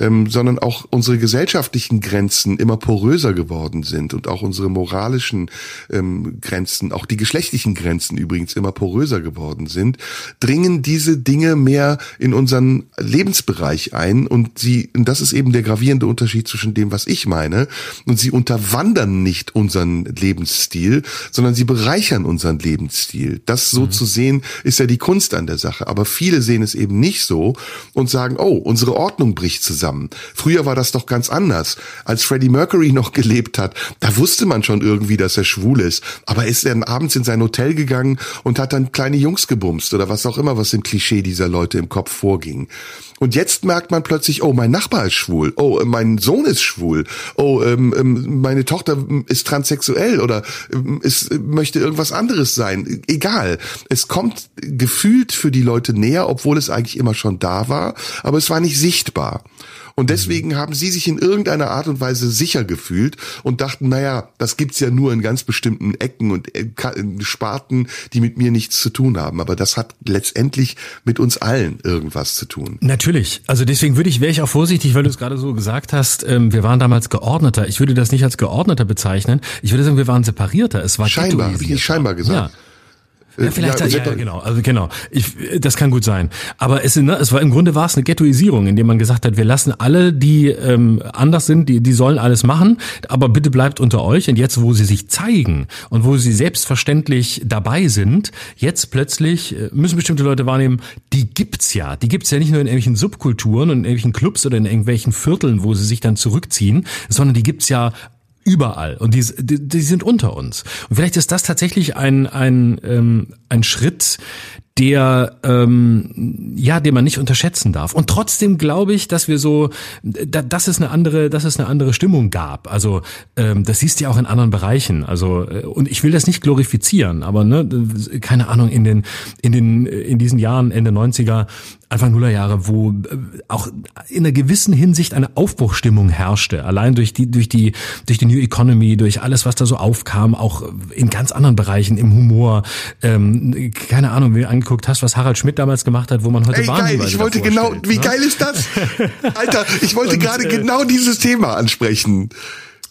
ähm, sondern auch unsere gesellschaftlichen Grenzen immer poröser geworden sind und auch unsere moralischen ähm, Grenzen, auch die geschlechtlichen Grenzen übrigens immer poröser geworden sind, dringen diese Dinge mehr in unseren Lebensbereich ein und sie, und das ist eben der gravierende Unterschied zwischen dem, was ich meine, und sie unterwandern nicht unseren Lebensstil, sondern sie bereichern unseren Lebensstil. Das so mhm. zu sehen, ist ja die Kunst an der Sache. Aber viele sehen es eben nicht so und sagen, oh, unsere Ordnung bricht zusammen zusammen. Früher war das doch ganz anders. Als Freddie Mercury noch gelebt hat, da wusste man schon irgendwie, dass er schwul ist. Aber ist er dann abends in sein Hotel gegangen und hat dann kleine Jungs gebumst oder was auch immer, was im Klischee dieser Leute im Kopf vorging. Und jetzt merkt man plötzlich, oh, mein Nachbar ist schwul, oh, mein Sohn ist schwul, oh, ähm, ähm, meine Tochter ist transsexuell oder ähm, ist, möchte irgendwas anderes sein. Egal. Es kommt gefühlt für die Leute näher, obwohl es eigentlich immer schon da war, aber es war nicht sichtbar. Und deswegen haben sie sich in irgendeiner Art und Weise sicher gefühlt und dachten, naja, das gibt's ja nur in ganz bestimmten Ecken und äh, Sparten, die mit mir nichts zu tun haben. Aber das hat letztendlich mit uns allen irgendwas zu tun. Natürlich. Also deswegen würde ich, wäre ich auch vorsichtig, weil du es gerade so gesagt hast, ähm, wir waren damals geordneter. Ich würde das nicht als geordneter bezeichnen. Ich würde sagen, wir waren separierter. Es war scheinbar, habe ich nicht scheinbar gesagt. Ja. Ja, vielleicht, ja, ja, ja, genau, also genau. Ich, das kann gut sein. Aber es, ne, es war im Grunde war es eine Ghettoisierung, indem man gesagt hat, wir lassen alle, die ähm, anders sind, die, die sollen alles machen, aber bitte bleibt unter euch. Und jetzt, wo sie sich zeigen und wo sie selbstverständlich dabei sind, jetzt plötzlich äh, müssen bestimmte Leute wahrnehmen, die gibt's ja. Die gibt's ja nicht nur in irgendwelchen Subkulturen und in irgendwelchen Clubs oder in irgendwelchen Vierteln, wo sie sich dann zurückziehen, sondern die gibt's ja überall und die, die, die sind unter uns. Und vielleicht ist das tatsächlich ein, ein, ähm, ein Schritt, der ähm, ja, den man nicht unterschätzen darf. Und trotzdem glaube ich, dass wir so, da, dass es eine andere, dass es eine andere Stimmung gab. Also ähm, das siehst du ja auch in anderen Bereichen. Also äh, und ich will das nicht glorifizieren, aber ne, keine Ahnung in den in den in diesen Jahren Ende 90er Anfang Nullerjahre, wo äh, auch in einer gewissen Hinsicht eine Aufbruchstimmung herrschte, allein durch die durch die durch die New Economy, durch alles, was da so aufkam, auch in ganz anderen Bereichen im Humor. Ähm, keine Ahnung, wie angeguckt hast, was Harald Schmidt damals gemacht hat, wo man heute Ey, geil, ich wollte genau, wie ne? geil ist das? Alter, ich wollte gerade äh, genau dieses Thema ansprechen.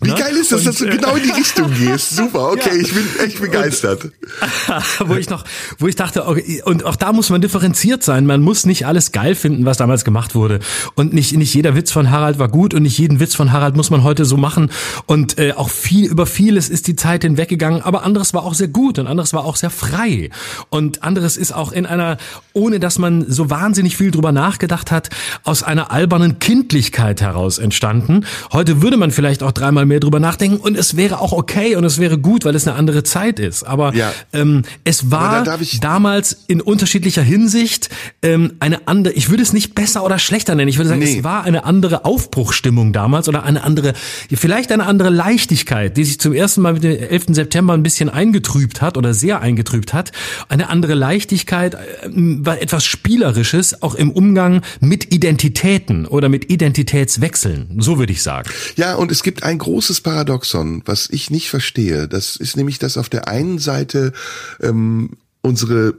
Wie geil ist das, und, dass du genau in die Richtung gehst? Super, okay, ja. ich bin echt begeistert. Und, wo ich noch, wo ich dachte, okay, und auch da muss man differenziert sein. Man muss nicht alles geil finden, was damals gemacht wurde. Und nicht, nicht jeder Witz von Harald war gut und nicht jeden Witz von Harald muss man heute so machen. Und äh, auch viel, über vieles ist die Zeit hinweggegangen, aber anderes war auch sehr gut und anderes war auch sehr frei. Und anderes ist auch in einer, ohne dass man so wahnsinnig viel drüber nachgedacht hat, aus einer albernen Kindlichkeit heraus entstanden. Heute würde man vielleicht auch dreimal mehr drüber nachdenken und es wäre auch okay und es wäre gut, weil es eine andere Zeit ist. Aber ja. ähm, es war da damals in unterschiedlicher Hinsicht ähm, eine andere, ich würde es nicht besser oder schlechter nennen, ich würde sagen, nee. es war eine andere Aufbruchstimmung damals oder eine andere, vielleicht eine andere Leichtigkeit, die sich zum ersten Mal mit dem 11. September ein bisschen eingetrübt hat oder sehr eingetrübt hat. Eine andere Leichtigkeit, äh, etwas Spielerisches, auch im Umgang mit Identitäten oder mit Identitätswechseln. So würde ich sagen. Ja, und es gibt ein großes großes Paradoxon, was ich nicht verstehe. Das ist nämlich, dass auf der einen Seite ähm, unsere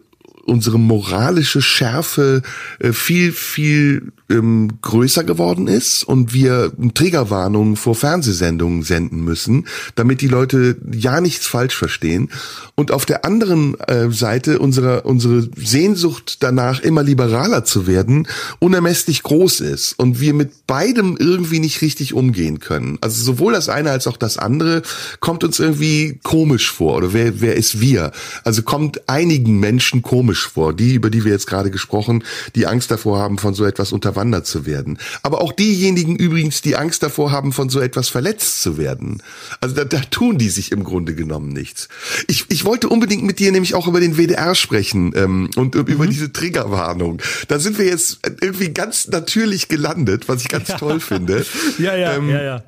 unsere moralische Schärfe äh, viel viel ähm, größer geworden ist und wir Triggerwarnungen vor Fernsehsendungen senden müssen, damit die Leute ja nichts falsch verstehen. Und auf der anderen äh, Seite unsere, unsere Sehnsucht danach, immer liberaler zu werden, unermesslich groß ist und wir mit beidem irgendwie nicht richtig umgehen können. Also sowohl das eine als auch das andere kommt uns irgendwie komisch vor. Oder wer, wer ist wir? Also kommt einigen Menschen komisch vor, die, über die wir jetzt gerade gesprochen, die Angst davor haben, von so etwas unterwandert zu werden. Aber auch diejenigen übrigens, die Angst davor haben, von so etwas verletzt zu werden. Also da, da tun die sich im Grunde genommen nichts. Ich, ich wollte unbedingt mit dir nämlich auch über den WDR sprechen ähm, und mhm. über diese Triggerwarnung. Da sind wir jetzt irgendwie ganz natürlich gelandet, was ich ganz ja. toll finde. Ja, ja, ähm, ja, ja.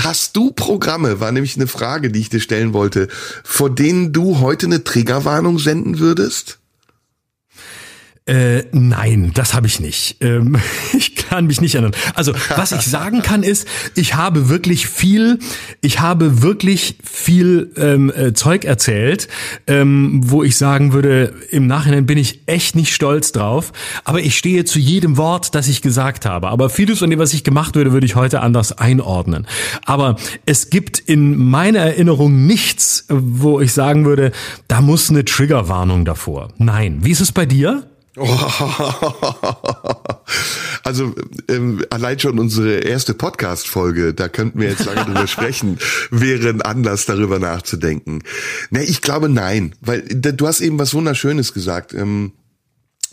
Hast du Programme, war nämlich eine Frage, die ich dir stellen wollte, vor denen du heute eine Triggerwarnung senden würdest? Äh, nein, das habe ich nicht. Ähm, ich kann mich nicht erinnern. Also, was ich sagen kann ist, ich habe wirklich viel, ich habe wirklich viel ähm, äh, Zeug erzählt, ähm, wo ich sagen würde, im Nachhinein bin ich echt nicht stolz drauf. Aber ich stehe zu jedem Wort, das ich gesagt habe. Aber vieles von dem, was ich gemacht würde, würde ich heute anders einordnen. Aber es gibt in meiner Erinnerung nichts, wo ich sagen würde, da muss eine Triggerwarnung davor. Nein. Wie ist es bei dir? Also ähm, allein schon unsere erste Podcast-Folge, da könnten wir jetzt lange drüber sprechen, wäre ein Anlass, darüber nachzudenken. Ne, ich glaube nein, weil du hast eben was Wunderschönes gesagt. Ähm,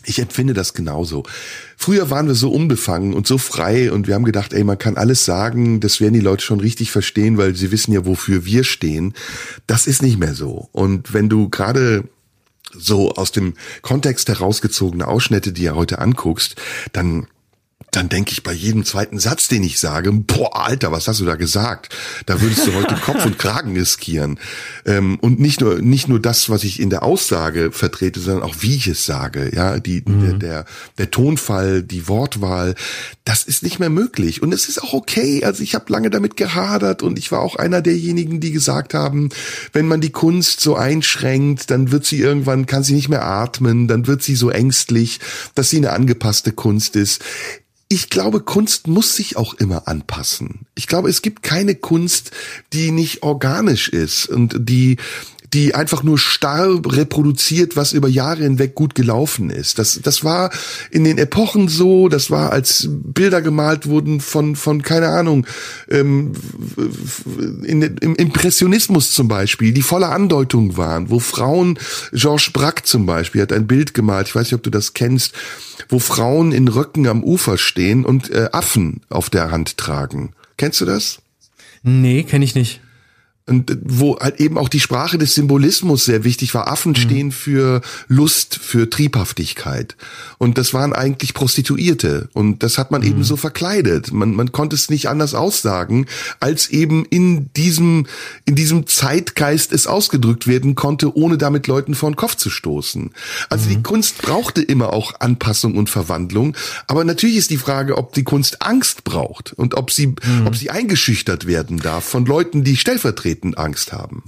ich empfinde das genauso. Früher waren wir so unbefangen und so frei und wir haben gedacht, ey, man kann alles sagen, das werden die Leute schon richtig verstehen, weil sie wissen ja, wofür wir stehen. Das ist nicht mehr so. Und wenn du gerade so aus dem Kontext herausgezogene Ausschnitte, die ihr heute anguckst, dann dann denke ich bei jedem zweiten Satz, den ich sage, boah, Alter, was hast du da gesagt? Da würdest du heute Kopf und Kragen riskieren. Ähm, und nicht nur, nicht nur das, was ich in der Aussage vertrete, sondern auch wie ich es sage. Ja, die, mhm. der, der, der Tonfall, die Wortwahl, das ist nicht mehr möglich. Und es ist auch okay. Also ich habe lange damit gehadert und ich war auch einer derjenigen, die gesagt haben, wenn man die Kunst so einschränkt, dann wird sie irgendwann, kann sie nicht mehr atmen, dann wird sie so ängstlich, dass sie eine angepasste Kunst ist ich glaube, Kunst muss sich auch immer anpassen. Ich glaube, es gibt keine Kunst, die nicht organisch ist und die die einfach nur starr reproduziert, was über Jahre hinweg gut gelaufen ist. Das, das war in den Epochen so, das war als Bilder gemalt wurden von, von keine Ahnung, ähm, in, im Impressionismus zum Beispiel, die voller Andeutung waren, wo Frauen, Georges Braque zum Beispiel hat ein Bild gemalt, ich weiß nicht, ob du das kennst, wo Frauen in Röcken am Ufer stehen und äh, Affen auf der Hand tragen. Kennst du das? Nee, kenne ich nicht und wo halt eben auch die Sprache des Symbolismus sehr wichtig war. Affen mhm. stehen für Lust, für Triebhaftigkeit. Und das waren eigentlich Prostituierte. Und das hat man mhm. eben so verkleidet. Man, man konnte es nicht anders aussagen, als eben in diesem, in diesem Zeitgeist es ausgedrückt werden konnte, ohne damit Leuten vor den Kopf zu stoßen. Also mhm. die Kunst brauchte immer auch Anpassung und Verwandlung. Aber natürlich ist die Frage, ob die Kunst Angst braucht und ob sie, mhm. ob sie eingeschüchtert werden darf von Leuten, die stellvertretend auftreten Angst haben.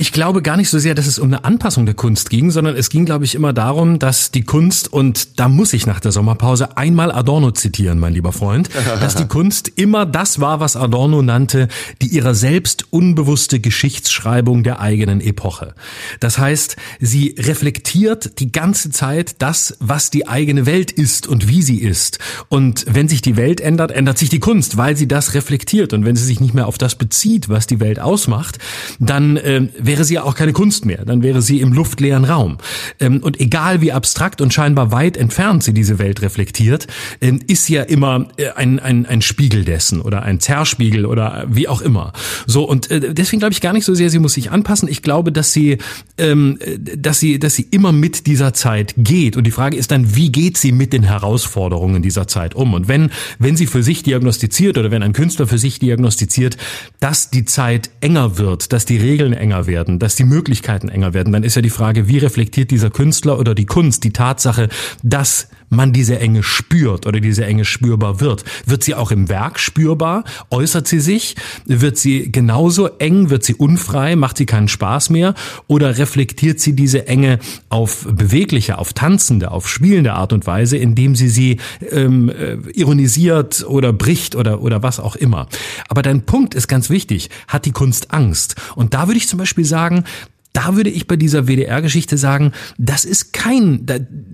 Ich glaube gar nicht so sehr, dass es um eine Anpassung der Kunst ging, sondern es ging, glaube ich, immer darum, dass die Kunst, und da muss ich nach der Sommerpause einmal Adorno zitieren, mein lieber Freund, dass die Kunst immer das war, was Adorno nannte, die ihrer selbst unbewusste Geschichtsschreibung der eigenen Epoche. Das heißt, sie reflektiert die ganze Zeit das, was die eigene Welt ist und wie sie ist. Und wenn sich die Welt ändert, ändert sich die Kunst, weil sie das reflektiert. Und wenn sie sich nicht mehr auf das bezieht, was die Welt ausmacht, dann äh, wäre sie ja auch keine Kunst mehr, dann wäre sie im luftleeren Raum. Ähm, und egal wie abstrakt und scheinbar weit entfernt sie diese Welt reflektiert, ähm, ist ja immer äh, ein, ein, ein Spiegel dessen oder ein Zerspiegel oder wie auch immer. So, und äh, deswegen glaube ich gar nicht so sehr, sie muss sich anpassen. Ich glaube, dass sie, ähm, dass sie, dass sie immer mit dieser Zeit geht. Und die Frage ist dann, wie geht sie mit den Herausforderungen dieser Zeit um? Und wenn, wenn sie für sich diagnostiziert oder wenn ein Künstler für sich diagnostiziert, dass die Zeit enger wird, dass die Regeln enger werden, werden, dass die Möglichkeiten enger werden, dann ist ja die Frage, wie reflektiert dieser Künstler oder die Kunst die Tatsache, dass man diese Enge spürt oder diese Enge spürbar wird. Wird sie auch im Werk spürbar? Äußert sie sich? Wird sie genauso eng? Wird sie unfrei? Macht sie keinen Spaß mehr? Oder reflektiert sie diese Enge auf bewegliche, auf tanzende, auf spielende Art und Weise, indem sie sie ähm, äh, ironisiert oder bricht oder, oder was auch immer? Aber dein Punkt ist ganz wichtig. Hat die Kunst Angst? Und da würde ich zum Beispiel sagen, da würde ich bei dieser WDR-Geschichte sagen, das ist kein,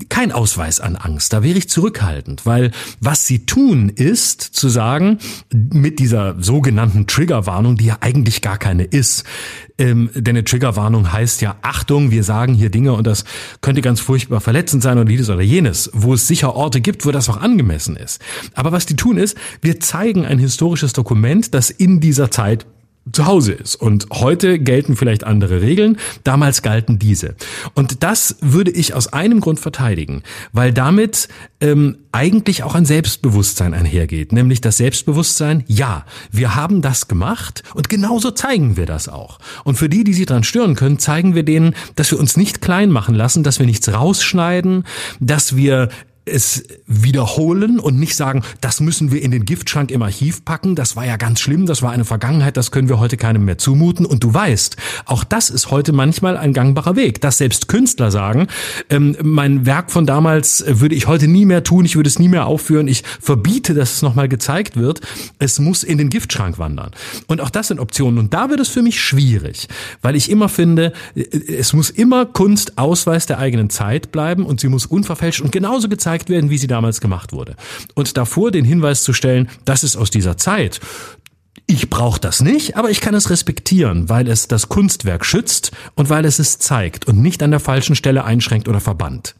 kein Ausweis an Angst. Da wäre ich zurückhaltend, weil was sie tun ist, zu sagen, mit dieser sogenannten Triggerwarnung, die ja eigentlich gar keine ist, ähm, denn eine Triggerwarnung heißt ja, Achtung, wir sagen hier Dinge und das könnte ganz furchtbar verletzend sein oder dieses oder jenes, wo es sicher Orte gibt, wo das auch angemessen ist. Aber was die tun ist, wir zeigen ein historisches Dokument, das in dieser Zeit zu Hause ist. Und heute gelten vielleicht andere Regeln, damals galten diese. Und das würde ich aus einem Grund verteidigen, weil damit ähm, eigentlich auch ein Selbstbewusstsein einhergeht, nämlich das Selbstbewusstsein, ja, wir haben das gemacht und genauso zeigen wir das auch. Und für die, die sich daran stören können, zeigen wir denen, dass wir uns nicht klein machen lassen, dass wir nichts rausschneiden, dass wir es wiederholen und nicht sagen, das müssen wir in den Giftschrank im Archiv packen, das war ja ganz schlimm, das war eine Vergangenheit, das können wir heute keinem mehr zumuten. Und du weißt, auch das ist heute manchmal ein gangbarer Weg, dass selbst Künstler sagen, ähm, mein Werk von damals würde ich heute nie mehr tun, ich würde es nie mehr aufführen, ich verbiete, dass es nochmal gezeigt wird, es muss in den Giftschrank wandern. Und auch das sind Optionen. Und da wird es für mich schwierig, weil ich immer finde, es muss immer Kunst Ausweis der eigenen Zeit bleiben und sie muss unverfälscht und genauso gezeigt gezeigt werden, wie sie damals gemacht wurde. Und davor den Hinweis zu stellen, das ist aus dieser Zeit. Ich brauche das nicht, aber ich kann es respektieren, weil es das Kunstwerk schützt und weil es es zeigt und nicht an der falschen Stelle einschränkt oder verbannt.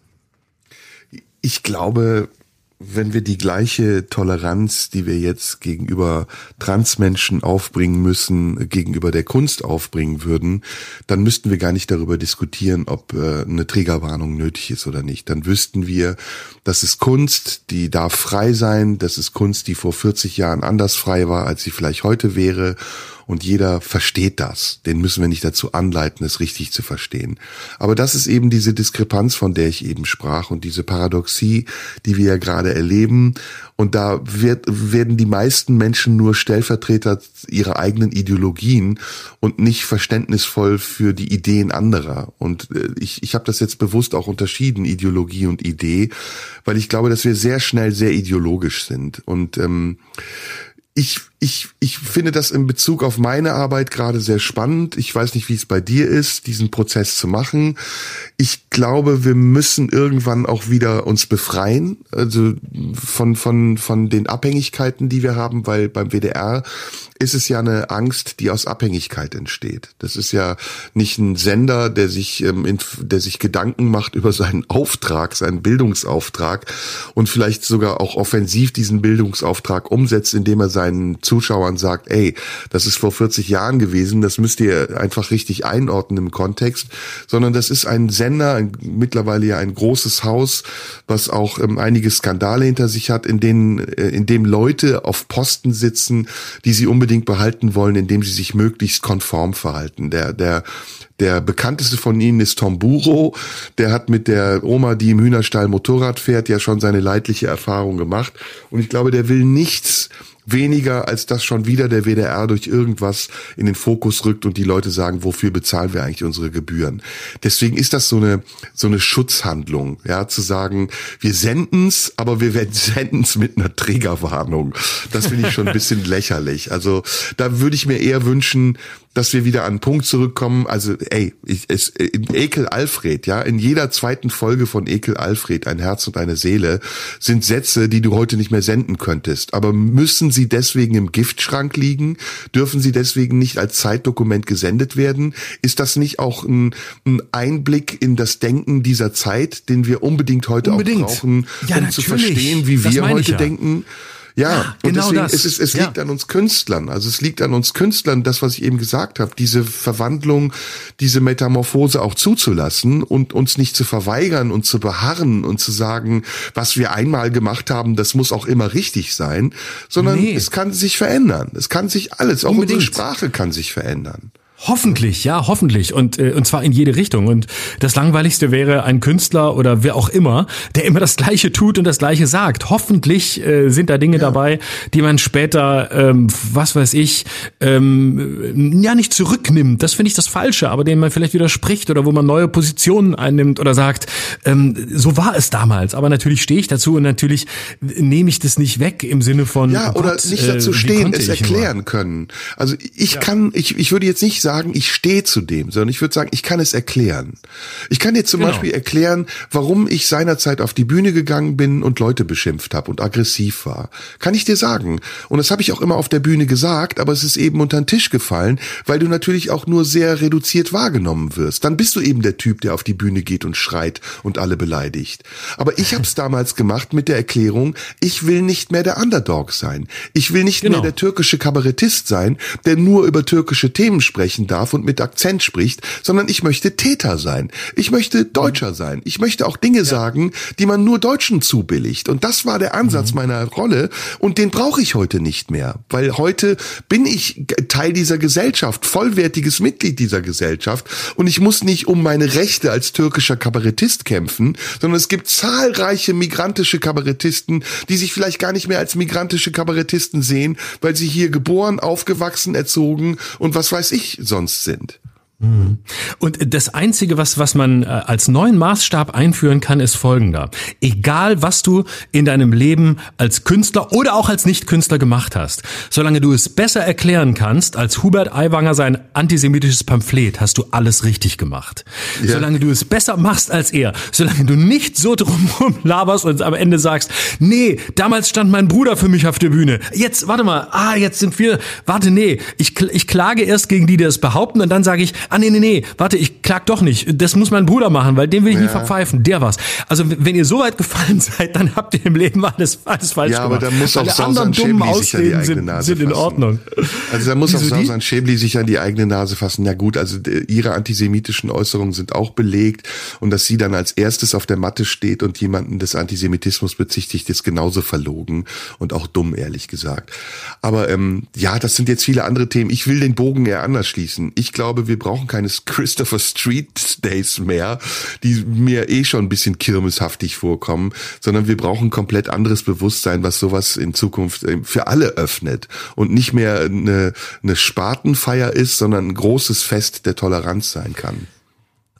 Ich glaube, wenn wir die gleiche Toleranz, die wir jetzt gegenüber Transmenschen aufbringen müssen, gegenüber der Kunst aufbringen würden, dann müssten wir gar nicht darüber diskutieren, ob äh, eine Trägerwarnung nötig ist oder nicht. Dann wüssten wir, das ist Kunst, die darf frei sein, das ist Kunst, die vor 40 Jahren anders frei war, als sie vielleicht heute wäre und jeder versteht das. Den müssen wir nicht dazu anleiten, es richtig zu verstehen. Aber das ist eben diese Diskrepanz, von der ich eben sprach und diese Paradoxie, die wir ja gerade erleben. Und da wird, werden die meisten Menschen nur Stellvertreter ihrer eigenen Ideologien und nicht verständnisvoll für die Ideen anderer. Und äh, ich, ich habe das jetzt bewusst auch unterschieden, Ideologie und Idee, weil ich glaube, dass wir sehr schnell sehr ideologisch sind. Und ähm, ich, ich, ich finde das in Bezug auf meine Arbeit gerade sehr spannend. Ich weiß nicht, wie es bei dir ist, diesen Prozess zu machen. Ich glaube, wir müssen irgendwann auch wieder uns befreien, also von, von, von den Abhängigkeiten, die wir haben, weil beim WDR ist es ja eine Angst, die aus Abhängigkeit entsteht. Das ist ja nicht ein Sender, der sich, ähm, der sich Gedanken macht über seinen Auftrag, seinen Bildungsauftrag und vielleicht sogar auch offensiv diesen Bildungsauftrag umsetzt, indem er seinen Zuschauern sagt, ey, das ist vor 40 Jahren gewesen, das müsst ihr einfach richtig einordnen im Kontext, sondern das ist ein Sender, ein, mittlerweile ja ein großes Haus, was auch ähm, einige Skandale hinter sich hat, in denen, äh, in dem Leute auf Posten sitzen, die sie unbedingt behalten wollen, indem sie sich möglichst konform verhalten. Der, der, der bekannteste von ihnen ist Tom Buro. Der hat mit der Oma, die im Hühnerstall Motorrad fährt, ja schon seine leidliche Erfahrung gemacht. Und ich glaube, der will nichts weniger, als dass schon wieder der WDR durch irgendwas in den Fokus rückt und die Leute sagen, wofür bezahlen wir eigentlich unsere Gebühren? Deswegen ist das so eine, so eine Schutzhandlung, ja, zu sagen, wir senden's, aber wir senden's mit einer Trägerwarnung. Das finde ich schon ein bisschen lächerlich. Also da würde ich mir eher wünschen, dass wir wieder an einen Punkt zurückkommen. Also, ey, ich, es, in Ekel Alfred, ja, in jeder zweiten Folge von Ekel Alfred, ein Herz und eine Seele, sind Sätze, die du heute nicht mehr senden könntest. Aber müssen sie deswegen im Giftschrank liegen? Dürfen sie deswegen nicht als Zeitdokument gesendet werden? Ist das nicht auch ein, ein Einblick in das Denken dieser Zeit, den wir unbedingt heute unbedingt. auch brauchen, ja, um natürlich. zu verstehen, wie das wir heute ja. denken? Ja, ja und genau deswegen das. ist es, es ja. liegt an uns Künstlern. Also es liegt an uns Künstlern, das, was ich eben gesagt habe, diese Verwandlung, diese Metamorphose auch zuzulassen und uns nicht zu verweigern und zu beharren und zu sagen, was wir einmal gemacht haben, das muss auch immer richtig sein, sondern nee. es kann sich verändern. Es kann sich alles, auch Unbedingt. unsere Sprache kann sich verändern. Hoffentlich, ja, hoffentlich. Und, äh, und zwar in jede Richtung. Und das Langweiligste wäre ein Künstler oder wer auch immer, der immer das Gleiche tut und das Gleiche sagt. Hoffentlich äh, sind da Dinge ja. dabei, die man später, ähm, was weiß ich, ähm, ja nicht zurücknimmt. Das finde ich das Falsche, aber dem man vielleicht widerspricht oder wo man neue Positionen einnimmt oder sagt, ähm, so war es damals. Aber natürlich stehe ich dazu und natürlich nehme ich das nicht weg im Sinne von. Ja, oh oder Gott, nicht dazu äh, stehen, es erklären nur? können. Also ich ja. kann, ich, ich würde jetzt nicht sagen, ich stehe zu dem, sondern ich würde sagen, ich kann es erklären. Ich kann dir zum genau. Beispiel erklären, warum ich seinerzeit auf die Bühne gegangen bin und Leute beschimpft habe und aggressiv war. Kann ich dir sagen. Und das habe ich auch immer auf der Bühne gesagt, aber es ist eben unter den Tisch gefallen, weil du natürlich auch nur sehr reduziert wahrgenommen wirst. Dann bist du eben der Typ, der auf die Bühne geht und schreit und alle beleidigt. Aber ich habe es damals gemacht mit der Erklärung, ich will nicht mehr der Underdog sein. Ich will nicht genau. mehr der türkische Kabarettist sein, der nur über türkische Themen sprechen darf und mit Akzent spricht, sondern ich möchte Täter sein. Ich möchte Deutscher sein. Ich möchte auch Dinge ja. sagen, die man nur Deutschen zubilligt. Und das war der Ansatz mhm. meiner Rolle und den brauche ich heute nicht mehr, weil heute bin ich Teil dieser Gesellschaft, vollwertiges Mitglied dieser Gesellschaft und ich muss nicht um meine Rechte als türkischer Kabarettist kämpfen, sondern es gibt zahlreiche migrantische Kabarettisten, die sich vielleicht gar nicht mehr als migrantische Kabarettisten sehen, weil sie hier geboren, aufgewachsen, erzogen und was weiß ich sonst sind. Mhm. Und das Einzige, was, was man äh, als neuen Maßstab einführen kann, ist folgender. Egal, was du in deinem Leben als Künstler oder auch als Nicht-Künstler gemacht hast, solange du es besser erklären kannst als Hubert Aiwanger sein antisemitisches Pamphlet, hast du alles richtig gemacht. Ja. Solange du es besser machst als er, solange du nicht so drumherum laberst und am Ende sagst, nee, damals stand mein Bruder für mich auf der Bühne. Jetzt, warte mal, ah, jetzt sind wir, warte, nee, ich, ich klage erst gegen die, die das behaupten und dann sage ich, ah nee, nee, nee, warte, ich klag doch nicht. Das muss mein Bruder machen, weil den will ich ja. nie verpfeifen. Der war's. Also wenn ihr so weit gefallen seid, dann habt ihr im Leben alles, alles falsch ja, gemacht. Ja, aber dann muss auch Sausan Schäbli sich an die eigene Nase sind, sind in Ordnung. Also da muss auch Sausan Schäbli sich an die eigene Nase fassen. Ja gut, also ihre antisemitischen Äußerungen sind auch belegt und dass sie dann als erstes auf der Matte steht und jemanden des Antisemitismus bezichtigt, ist genauso verlogen und auch dumm, ehrlich gesagt. Aber ähm, ja, das sind jetzt viele andere Themen. Ich will den Bogen eher anders schließen. Ich glaube, wir brauchen keine Christopher Street Days mehr, die mir eh schon ein bisschen kirmeshaftig vorkommen, sondern wir brauchen komplett anderes Bewusstsein, was sowas in Zukunft äh, für alle öffnet und nicht mehr eine, eine Spartenfeier ist, sondern ein großes Fest der Toleranz sein kann.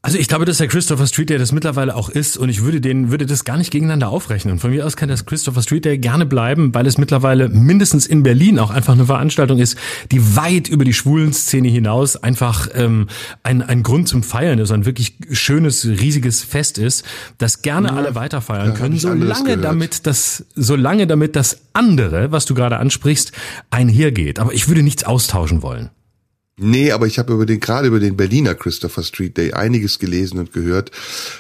Also ich glaube, dass der Christopher Street Day das mittlerweile auch ist und ich würde den, würde das gar nicht gegeneinander aufrechnen. Und von mir aus kann das Christopher Street Day gerne bleiben, weil es mittlerweile mindestens in Berlin auch einfach eine Veranstaltung ist, die weit über die schwulen Szene hinaus einfach ähm, ein, ein Grund zum Feiern ist, ein wirklich schönes, riesiges Fest ist, das gerne ja, alle weiterfeiern können, solange damit das, solange damit das andere, was du gerade ansprichst, einhergeht. Aber ich würde nichts austauschen wollen. Nee, aber ich habe über den gerade über den Berliner Christopher Street Day einiges gelesen und gehört,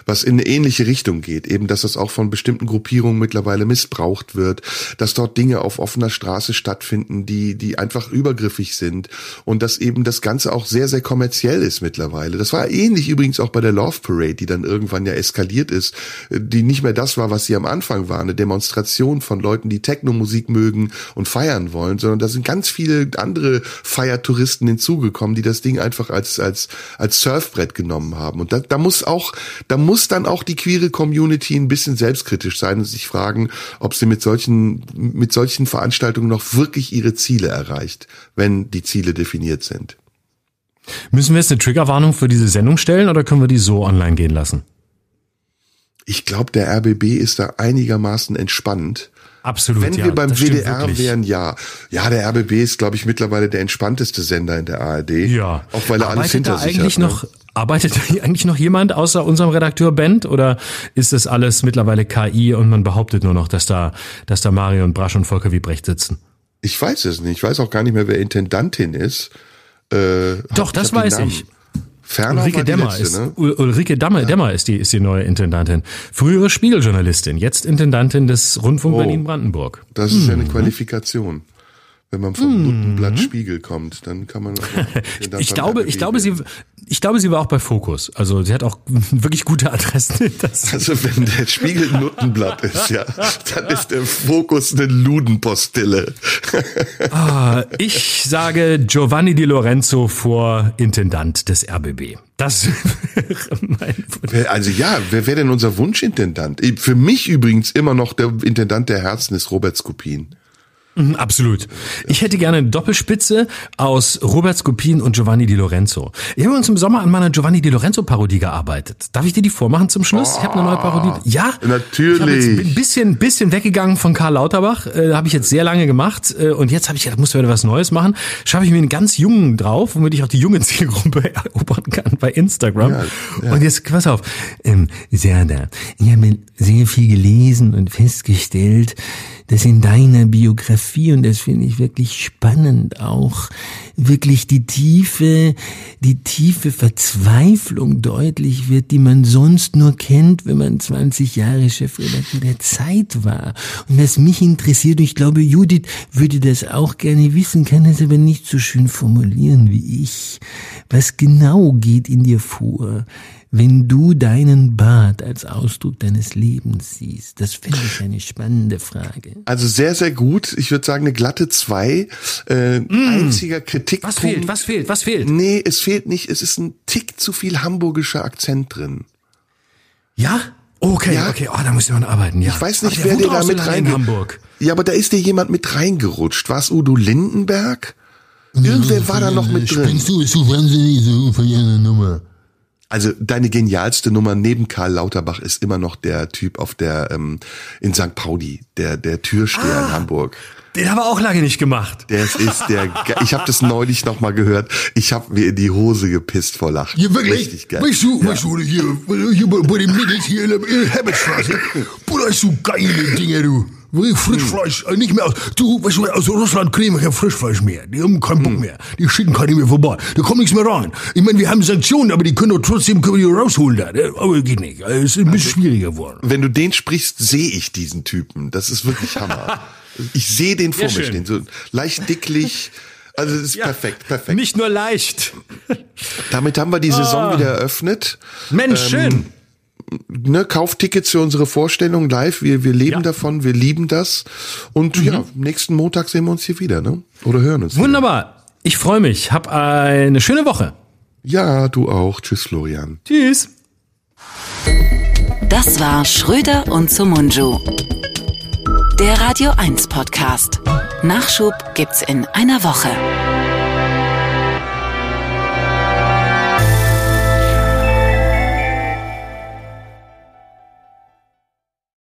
was in eine ähnliche Richtung geht. Eben, dass das auch von bestimmten Gruppierungen mittlerweile missbraucht wird, dass dort Dinge auf offener Straße stattfinden, die die einfach übergriffig sind und dass eben das Ganze auch sehr sehr kommerziell ist mittlerweile. Das war ähnlich übrigens auch bei der Love Parade, die dann irgendwann ja eskaliert ist, die nicht mehr das war, was sie am Anfang war, eine Demonstration von Leuten, die Techno-Musik mögen und feiern wollen, sondern da sind ganz viele andere Feiertouristen hinzugekommen gekommen, die das Ding einfach als, als, als Surfbrett genommen haben. Und da, da muss auch, da muss dann auch die queere Community ein bisschen selbstkritisch sein und sich fragen, ob sie mit solchen, mit solchen Veranstaltungen noch wirklich ihre Ziele erreicht, wenn die Ziele definiert sind. Müssen wir jetzt eine Triggerwarnung für diese Sendung stellen oder können wir die so online gehen lassen? Ich glaube, der RBB ist da einigermaßen entspannt Absolut. Wenn ja, wir beim WDR wären, ja. Ja, der RBB ist, glaube ich, mittlerweile der entspannteste Sender in der ARD. Ja. Auch weil er alles hinter sich eigentlich hat. Ne? Noch, Arbeitet eigentlich noch jemand außer unserem Redakteur Bent oder ist das alles mittlerweile KI und man behauptet nur noch, dass da, dass da Marion Brasch und Volker Wiebrecht sitzen? Ich weiß es nicht. Ich weiß auch gar nicht mehr, wer Intendantin ist. Äh, Doch, das weiß ich. Ferner Ulrike Dämmer letzte, ist ne? Ulrike Dämmer, ja. Dämmer ist die ist die neue Intendantin. Frühere Spiegeljournalistin, jetzt Intendantin des Rundfunk oh, Berlin Brandenburg. Das ist ja eine mhm. Qualifikation. Wenn man vom Nuttenblatt Spiegel kommt, dann kann man. dann Ich glaube, ich glaube, sie, ich glaube, sie war auch bei Fokus. Also sie hat auch wirklich gute Adressen. Also wenn der Spiegel ein Nuttenblatt ist, ja, dann ist der Fokus eine Ludenpostille. ah, ich sage Giovanni Di Lorenzo vor Intendant des RBB. Das wäre mein Wunsch. Also ja, wer wäre denn unser Wunschintendant? Für mich übrigens immer noch der Intendant der Herzen ist Robert Skopin. Mhm, Absolut. Ich hätte gerne eine Doppelspitze aus Robert Skopin und Giovanni Di Lorenzo. Ich habe uns im Sommer an meiner Giovanni Di Lorenzo Parodie gearbeitet. Darf ich dir die vormachen zum Schluss? Ich habe eine neue Parodie. Ja, Natürlich. Ich jetzt ein bisschen, bisschen weggegangen von Karl Lauterbach. Äh, habe ich jetzt sehr lange gemacht. Äh, und jetzt habe ich gedacht, muss wieder was Neues machen. Schaffe ich mir einen ganz jungen drauf, womit ich auch die junge Zielgruppe erobern kann bei Instagram. Ja, ja. Und jetzt, pass auf. Ähm, Serda, ich habe sehr viel gelesen und festgestellt, dass in deiner Biografie, und das finde ich wirklich spannend auch, wirklich die tiefe, die tiefe Verzweiflung deutlich wird, die man sonst nur kennt, wenn man 20 Jahre Chefredakteur der Zeit war. Und was mich interessiert, und ich glaube, Judith würde das auch gerne wissen, kann es aber nicht so schön formulieren wie ich. Was genau geht in dir vor? Wenn du deinen Bart als Ausdruck deines Lebens siehst? Das finde ich eine spannende Frage. Also sehr, sehr gut. Ich würde sagen, eine glatte zwei. Äh, Einziger Kritikpunkt. Mm. Was fehlt? Was fehlt? Was fehlt? Nee, es fehlt nicht. Es ist ein Tick zu viel hamburgischer Akzent drin. Ja? Okay, Ja. okay. Oh, da muss noch arbeiten. Ja. Ich weiß nicht, der wer dir da so mit rein in Hamburg. Ja, aber da ist dir jemand mit reingerutscht. War es Udo Lindenberg? Irgendwer war da noch mit drin. Spinnst du, bist du wahnsinnig, so von einer Nummer. Also deine genialste Nummer neben Karl Lauterbach ist immer noch der Typ auf der ähm, in St. Pauli, der der Türsteher Ah. in Hamburg. Den haben wir auch lange nicht gemacht. Der ist, der. ge- Ich habe das neulich noch mal gehört. Ich habe mir in die Hose gepisst vor Lachen. Ja, wirklich? Richtig geil. Weißt du, weißt du, hier, hier bei, den Mädels hier in der Herbertstraße, Bruder, ist so geile Dinge, du. Wie Frischfleisch, äh, nicht mehr aus. Du, weißt du, aus Russland kriegen wir kein Frischfleisch mehr. Die haben keinen Bock mehr. Die schicken keine mehr vorbei. Da kommt nichts mehr rein. Ich meine, wir haben Sanktionen, aber die können doch trotzdem können wir die rausholen da. ne? Aber geht nicht. Es ist ein bisschen schwieriger geworden. Wenn du den sprichst, sehe ich diesen Typen. Das ist wirklich Hammer. Ich sehe den vor Sehr mir schön. stehen, so leicht dicklich. Also es ist perfekt, perfekt. Nicht nur leicht. Damit haben wir die Saison wieder eröffnet. Mensch, schön. Ne, kauft Tickets für unsere Vorstellung live. Wir, wir leben Ja. Mhm. davon, wir lieben das. Und ja, nächsten Montag sehen wir uns hier wieder, ne? Oder hören uns. Wieder. Wunderbar. Ich freue mich. Hab eine schöne Woche. Ja, du auch. Tschüss, Florian. Tschüss. Das war Schröder und Sumunju. Der Radio 1 Podcast. Nachschub gibt's in einer Woche.